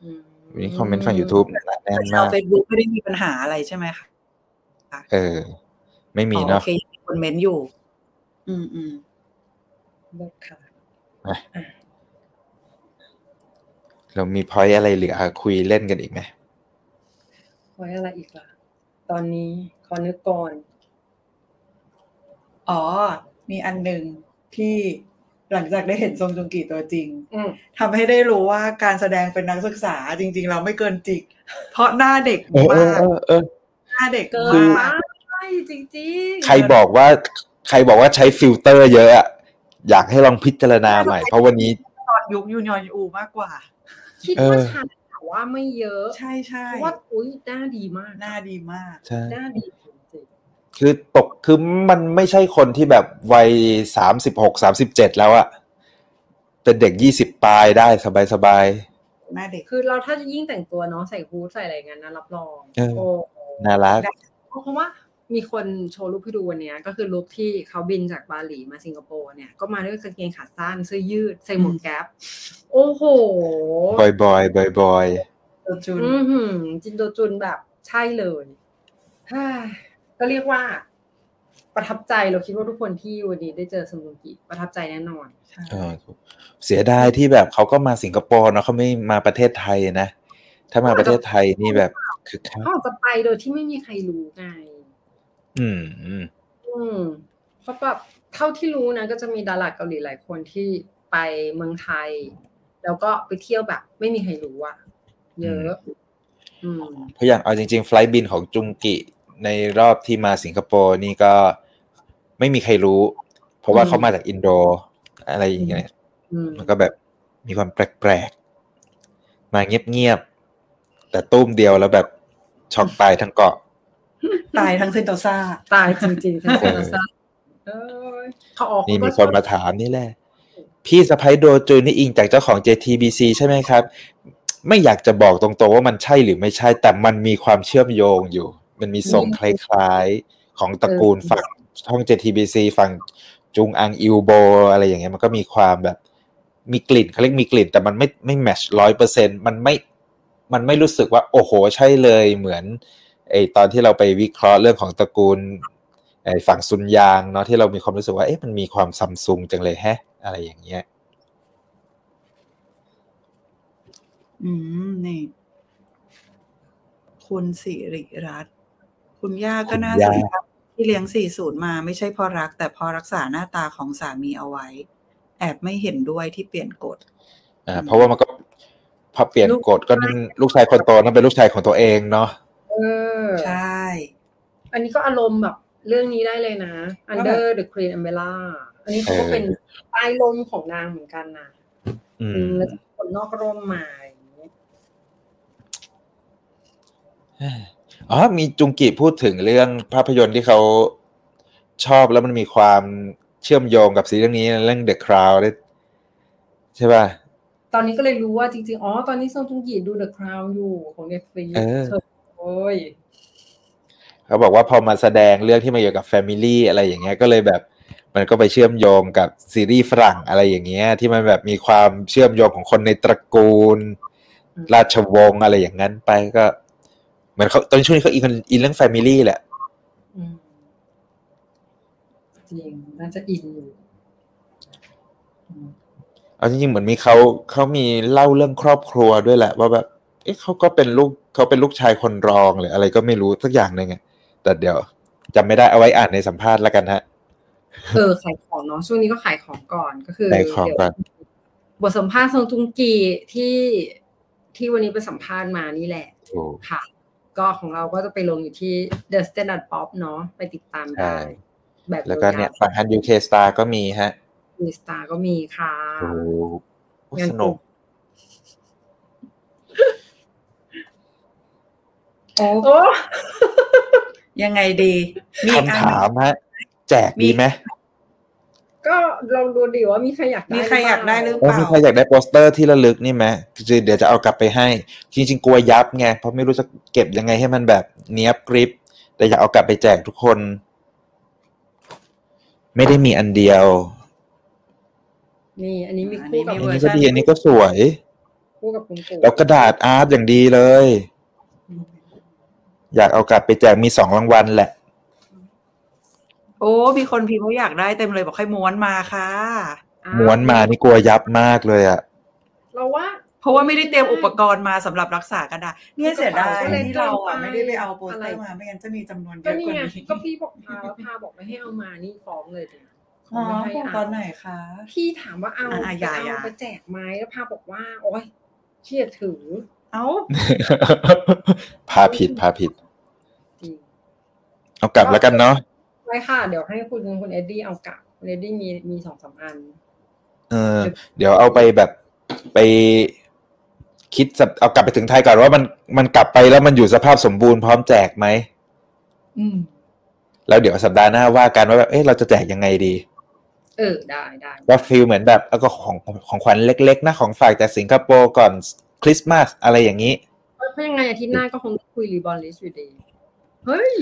อืมวันนี้คอมเมนต์ฝั่ง YouTube หนาแน่นชาวมากเฟซบุ๊กไม่ได้มีปัญหาอะไรใช่ไหมคะเออ ไม่มีอ๋อเนาะโอเคมีคนเมนต์อยู่ อืมอืมเลิศค่ะเรามีพอยอะไรเหลือคุยเล่นกันอีกไหมไว้อะไรอีกล่ะ ตอนนี้ขอนึกก่อน อ๋อ มีอันหนึ่งที่หลังจากได้เห็นซงจุงกีตัวจริงอืมทำให้ได้รู้ว่าการแสดงเป็นนักศึกษาจริง ๆ เราไม่เกินจริงเพราะหน้าเด็กเออเอมาอกเออเออหน้าเด็กเกิคืนอไปจริง ๆ ใครบอกว่า ใครบอกว่าใช้ฟิลเตอร์เยอะอะอยากให้ลองพิจารณาใหม่ เพราะวันนี้ตอนยุคยุนฮยอนอูมากกว่า คิดเอว่าอชัดแต่ว่าไม่เยอะ ใช่ใช่เพราะว่าอุ้ยหน้าดีมาก หน้าดีมากใช่หน้าดีจริง คือตกคือมันไม่ใช่คนที่แบบวัยสามสิบหกสามสิบเจ็ดแล้วอะเป็นเด็กยี่สิบปลายได้สบายสบายหน้าเด็กๆคือเราถ้าจะยิ่งแต่งตัวเนาะใส่ฮูดใส่อะไรอย่างนั้นนะรับรองเออโอ้ๆน่ารักเพราะว่ามีคนโชว์รูปให้ดูวันเนี้ยก็คือรูปที่เขาบินจากบาหลีมาสิงคโปร์เนี่ยก็มาด้วยกางเกงขาสั้นเสื้อยืดใส่หมวกแก๊ปโอ้โหบอยบอยบอยบอยตัวจุนอือหือจินโดจุนแบบใช่เลยฮ่า ก็เรียกว่า ประทับใจเราคิดว่าทุกคนที่วันนี้ได้เจอสมุนกิประทับใจแน่นอนใช่เออเสียดายที่แบบเขาก็มาสิงคโปร์เนาะเขาไม่มาประเทศไทยนะถ้ามาประเทศไทยนี่แบบคือคักเขาอาจจะไปโดยที่ไม่มีใครรู้ไงอืมอืม อืมเพราะแบบเท่าที่รู้นะก็จะมีดาราเกาหลีหลายคนที่ไปเมืองไทย แล้วก็ไปเที่ยวแบบ ไม่มีใครรู้อะเยอะอืมเพราะอย่างเอาจริง ๆ ไฟลท์บินของจุงกิ ในรอบที่มาสิงคโปร์นี่ก็ไม่มีใครรู้ เพราะว่าอืมเขามาจากอินโดอะไรอย่างเงี้ยอืมมันก็แบบมีความแปลกๆ มาเงียบๆ แต่ตุ้มเดียวแล้วแบบช็อกตายทั้งเกาะ ตายทั้งเซนโตซาตายจริงๆทั้งเซนซ่าเอ้ยเขาออกนี่มีก็คนมาถามนี่แหละ พี่สะพ้ยโดจูนนี่อิงจากเจ้าของ JTBC ใช่ไหมครับ ไม่อยากจะบอกตรงๆว่ามันใช่หรือไม่ใช่ แต่มันมีความเชื่อมโยงอยู่ มันมีทรงคล้ายๆของตระกูลฝั่งช่อง JTBC ฝั่งจุงอังอิวโบ อะไรอย่างเงี้ยมันก็มีความแบบ มีกลิ่นเขาเรียกมีกลิ่น แต่มันไม่ไม่แมชร้อยเปอร์เซ็นมันไม่มันไม่รู้สึกว่า โอ้โห ใช่เลยเหมือนไอตอนที่เราไปวิเคราะห์เรื่องของตระกูลไอฝั่งซุนยางเนาะที่เรามีความรู้สึกว่าเอ๊ะมันมีความซัมซุงจังเลยแฮะ อะไรอย่างเงี้ยอืมนี่คุณสิริรัตน์ คุณย่าก็น่าคุณสย่านใจที่เลี้ยงสี่ศูนย์มาไม่ใช่เพราะรัก แต่เพราะรักษาหน้าตาของสามีเอาไว้ แอบไม่เห็นด้วยที่เปลี่ยนกฎอ่าเพราะว่ามันก็พอเปลี่ยนลูกกฎก็นั่นลูกชายคนโตนั่นเป็นลูกชายของตัวเองเนาะเออใช่ อันนี้ก็อารมณ์แบบเรื่องนี้ได้เลยนะ Under the Green Umbrella อันนี้เขาก็เป็นใต้ลมของนางเหมือนกันนะอือืมมแล้วคนนอกร่มมาอย่างนี้ อ๋อมีจุงกิพูดถึงเรื่องภาพยนตร์ที่เขาชอบแล้วมันมีความเชื่อมโยงกับซีรีส์เรื่องนี้เรื่อง The Crown ได้ใช่ป่ะ ตอนนี้ก็เลยรู้ว่าจริงๆ อ๋อ ตอนนี้ซงจุงกีดู The Crown อยู่ของ Netflix เออโอ้ยเขาบอกว่าพอมาแสดงเรื่องที่มาเกี่ยวกับ Family อะไรอย่างเงี้ยก็เลยแบบ มันก็ไปเชื่อมโยงกับซีรีส์ฝรั่งอะไรอย่างเงี้ย ที่มันแบบมีความเชื่อมโยงของคนในตระกูลอืมราชวงศ์อะไรอย่างนั้นไปก็ เหมือนเขาตอนช่วงนี้เขาอินอินเรื่อง family แหละอืมจริงน่าจะอินอยู่อืมเอาจริงๆเหมือนมีเขาเขามีเล่าเรื่องครอบครัวด้วยแหละ ว่าแบบเอ๊ะเขาก็เป็นลูกเขาเป็นลูกชายคนรองหรืออะไรก็ไม่รู้สักอย่างหนึ่งอะแต่เดี๋ยวจำไม่ได้เอาไว้อ่านในสัมภาษณ์แล้วกันฮะเออขายของเนาะช่วงนี้ก็ขายของก่อนก็คือขายของก่อนเดี๋ยวบทสัมภาษณ์ทรงจุงกีที่ที่วันนี้ไปสัมภาษณ์มานี่แหละถูกค่ะ ก็ของเราก็จะไปลงอยู่ที่ The Standard Pop เนาะไปติดตามได้ใช่แบบแล้วก็เนี่ยฝั่งฮันยูเคสตาก็มีฮะมีสตาร์ก็มีค่ะโอ้โหงานสนุกโอ้โอ้ยังไงดี มีอันคำถามฮะ แจกดีไหม ก็ลองดูดิว่ามีใครอยากได้มีใครอยากได้หรือเออมีใครอยากได้โปสเตอร์ที่ระลึกนี่ไหมคือเดี๋ยวจะเอากลับไปให้ จริงๆกลัวยับไงเพราะไม่รู้จะเก็บยังไงให้มันแบบเนี้ยบกริปแต่อยากเอากลับไปแจกทุกคน ไม่ได้มีอันเดียว นี่ อันนี้มีอันคู่นี้กับมีอันเวอนี้ร์ชัก็ดีอันนี้ก็สวย คู่กับคุณปู่แล้วกระดาษอาร์ตอย่างดีเลย อยากเอากลับไปแจกมีสองรางวัลแหละ โอ้ มีคนพิมพ์เขาอยากได้เต็มเลยบอกให้ม้วนมาค่ะอะม้วนมานี่กลัวยับมากเลยอะเราว่า เพราะว่าไม่ได้เตรียมอุปกรณ์มาสำหรับรักษากระดาษเนี่ยเสียดายก็เลยที่เราอะเกินไปไม่ได้ไปเอาโปสเตออะไรร์มาไม่งั้นจะมีจำนวนเยก็อะนี่กว่าไงนี้ก็พี่บอกพาแล้วพาบอกไม่ให้เอามานี่ฟ้องเลยเนี่ยอ๋อไม่ให้พูดเอาตอนไหนคะ พี่ถามว่าเอาอะจะอย่าเอาอย่าไปแจกไหมแล้วพาบอกว่า โอ๊ยเครียดถือ เอ้าพาผิดพาผิดจริงเอากลับแล้วกันเนาะ ไว้ค่ะ เดี๋ยวให้คุณคุณเอ็ดดี้เอากลับคุณเอ็ดดี้มีมีสองสามอัน เออ เดี๋ยวเอาไปแบบไปคิดสับเอากลับไปถึงไทยก่อนว่ามันมันกลับไปแล้วมันอยู่สภาพสมบูรณ์พร้อมแจกไหมอืม แล้วเดี๋ยวสัปดาห์หน้าว่ากันว่าแบบเอ๊ะเราจะแจกยังไงดี เออได้ได้ว่า feel เหมือนแบบเอาก็ของของขวัญเล็กๆนะของฝากจากสิงคโปร์ก่อนคริสต์มาสอะไรอย่างนี้ เพราะยังไงอาทิตย์หน้าก็คงคุย Reborn Rich อยู่ดี เฮ้ย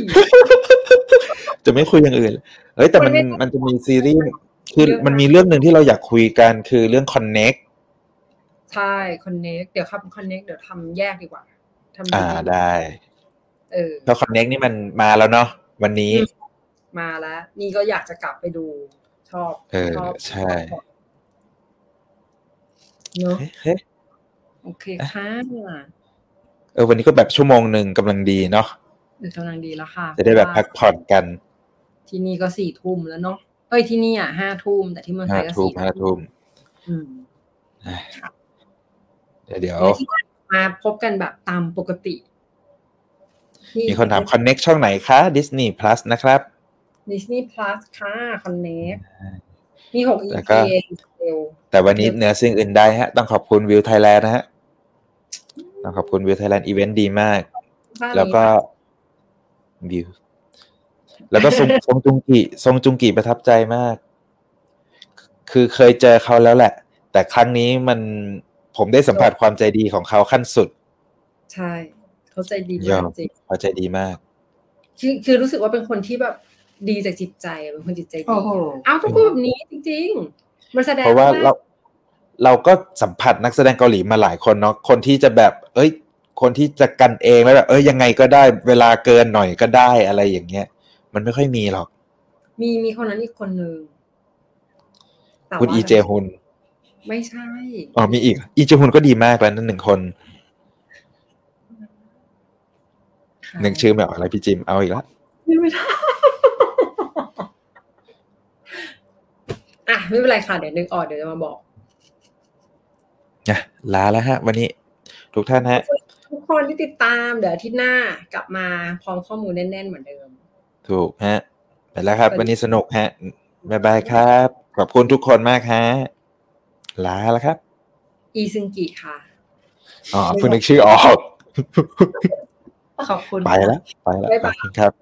จะไม่คุยอย่างอื่น เฮ้ย แต่มันมันไม่มันจะมีซีรีส์ คือเรื่องมันมีเรื่องหนึ่งที่เราอยากคุยกันคือเรื่อง Connect ใช่คอนเน็กเดี๋ยวครับคอนเน็กเดี๋ยวทำแยกดีกว่าทำอ่าได้ เออเพราะ Connect นี่มันมาแล้วเนาะวันนี้อืมมาแล้ว นี่ก็อยากจะกลับไปดู ชอบ เออชอบใช่เนอะเฮ้ยเฮ้ยโอเคค่ะเออวันนี้ก็แบบชั่วโมงหนึ่งกำลังดีเนาะเออ กำลังดีแล้วค่ะ จะได้แบบพักผ่อนกัน ที่นี่ก็สี่ทุ่มแล้วเนาะเอ้ยที่นี่อะห้าทุ่มแต่ที่เมืองไทห้ายก็ทุ่มสี่ห้าทุ่มอืมเดี๋ยวเดี๋ยวแล้วที่มาพบกันแบบตามปกติ มีคนถาม Connect ช่องไหนคะ Disney Plus นะครับดิสนีย์พลัสค่ะคอนเน็กมีหกแล้ EP วก็เร็วแต่วันนี้เหนือสิ่งอื่นใดฮะ ต้องขอบคุณวิวไทยแลนด์นะฮะ ต้องขอบคุณวิวไทยแลนด์อีเวนต์ดีมากบ้านแล้วก็ นี้วิวแล้วก็ทรงทรงจุงกิทรงจุงกิประทับใจมาก คือเคยเจอเขาแล้วแหละ แต่ครั้งนี้มันผมได้สัมผัสความใจดีของเขาขั้นสุด ใช่เขาใจดียมาอกมจริงเขาใจดีมาก คือคือรู้สึกว่าเป็นคนที่แบบดีจากจิตใจเป็นคนจิตใจโอ้ดีโหเอาต้องพูดแบบนี้จริง ๆ มันแสดงเพราะว่าเราเราก็สัมผัสนักแสดงเกาหลีมาหลายคนเนาะคนที่จะแบบ เอ้ย คนที่จะกันเองแล้วแบบเอ้ยยังไงก็ได้เวลาเกินหน่อยก็ได้อะไรอย่างเงี้ย มันไม่ค่อยมีหรอก มีมีคนนั้นอีกคนนึงแต่คุณว่าอีเจฮุนไม่ใช่อ๋อมีอีก อีเจฮุนก็ดีมากแล้วนั่นหนึ่งคนค่ะหนึ่งชื่อแบบอะไรพี่จิมเอาอีกแล้วไม่ได้อะไม่เป็นไรค่ะเดี๋ยวนึกออกเดี๋ยวจะมาบอกนะลาแล้วฮะ วันนี้ทุกท่านฮะ ทุกคนที่ติดตามเดี๋ยวอาทิตย์หน้ากลับมาพร้อมข้อมูลแน่น ๆ เหมือนเดิม ถูกฮะ ไปแล้วครับสวัสดีวันนี้สนุกฮะบ๊ายบายครับ ขอบคุณทุกคนมากฮะลาแล้วครับ อีซึงกิค่ะอ๋อเพิ่งนึกชื่อออกขอบคุณไปแล้วไปแล้วบ๊ายขบาอยบคุณครับ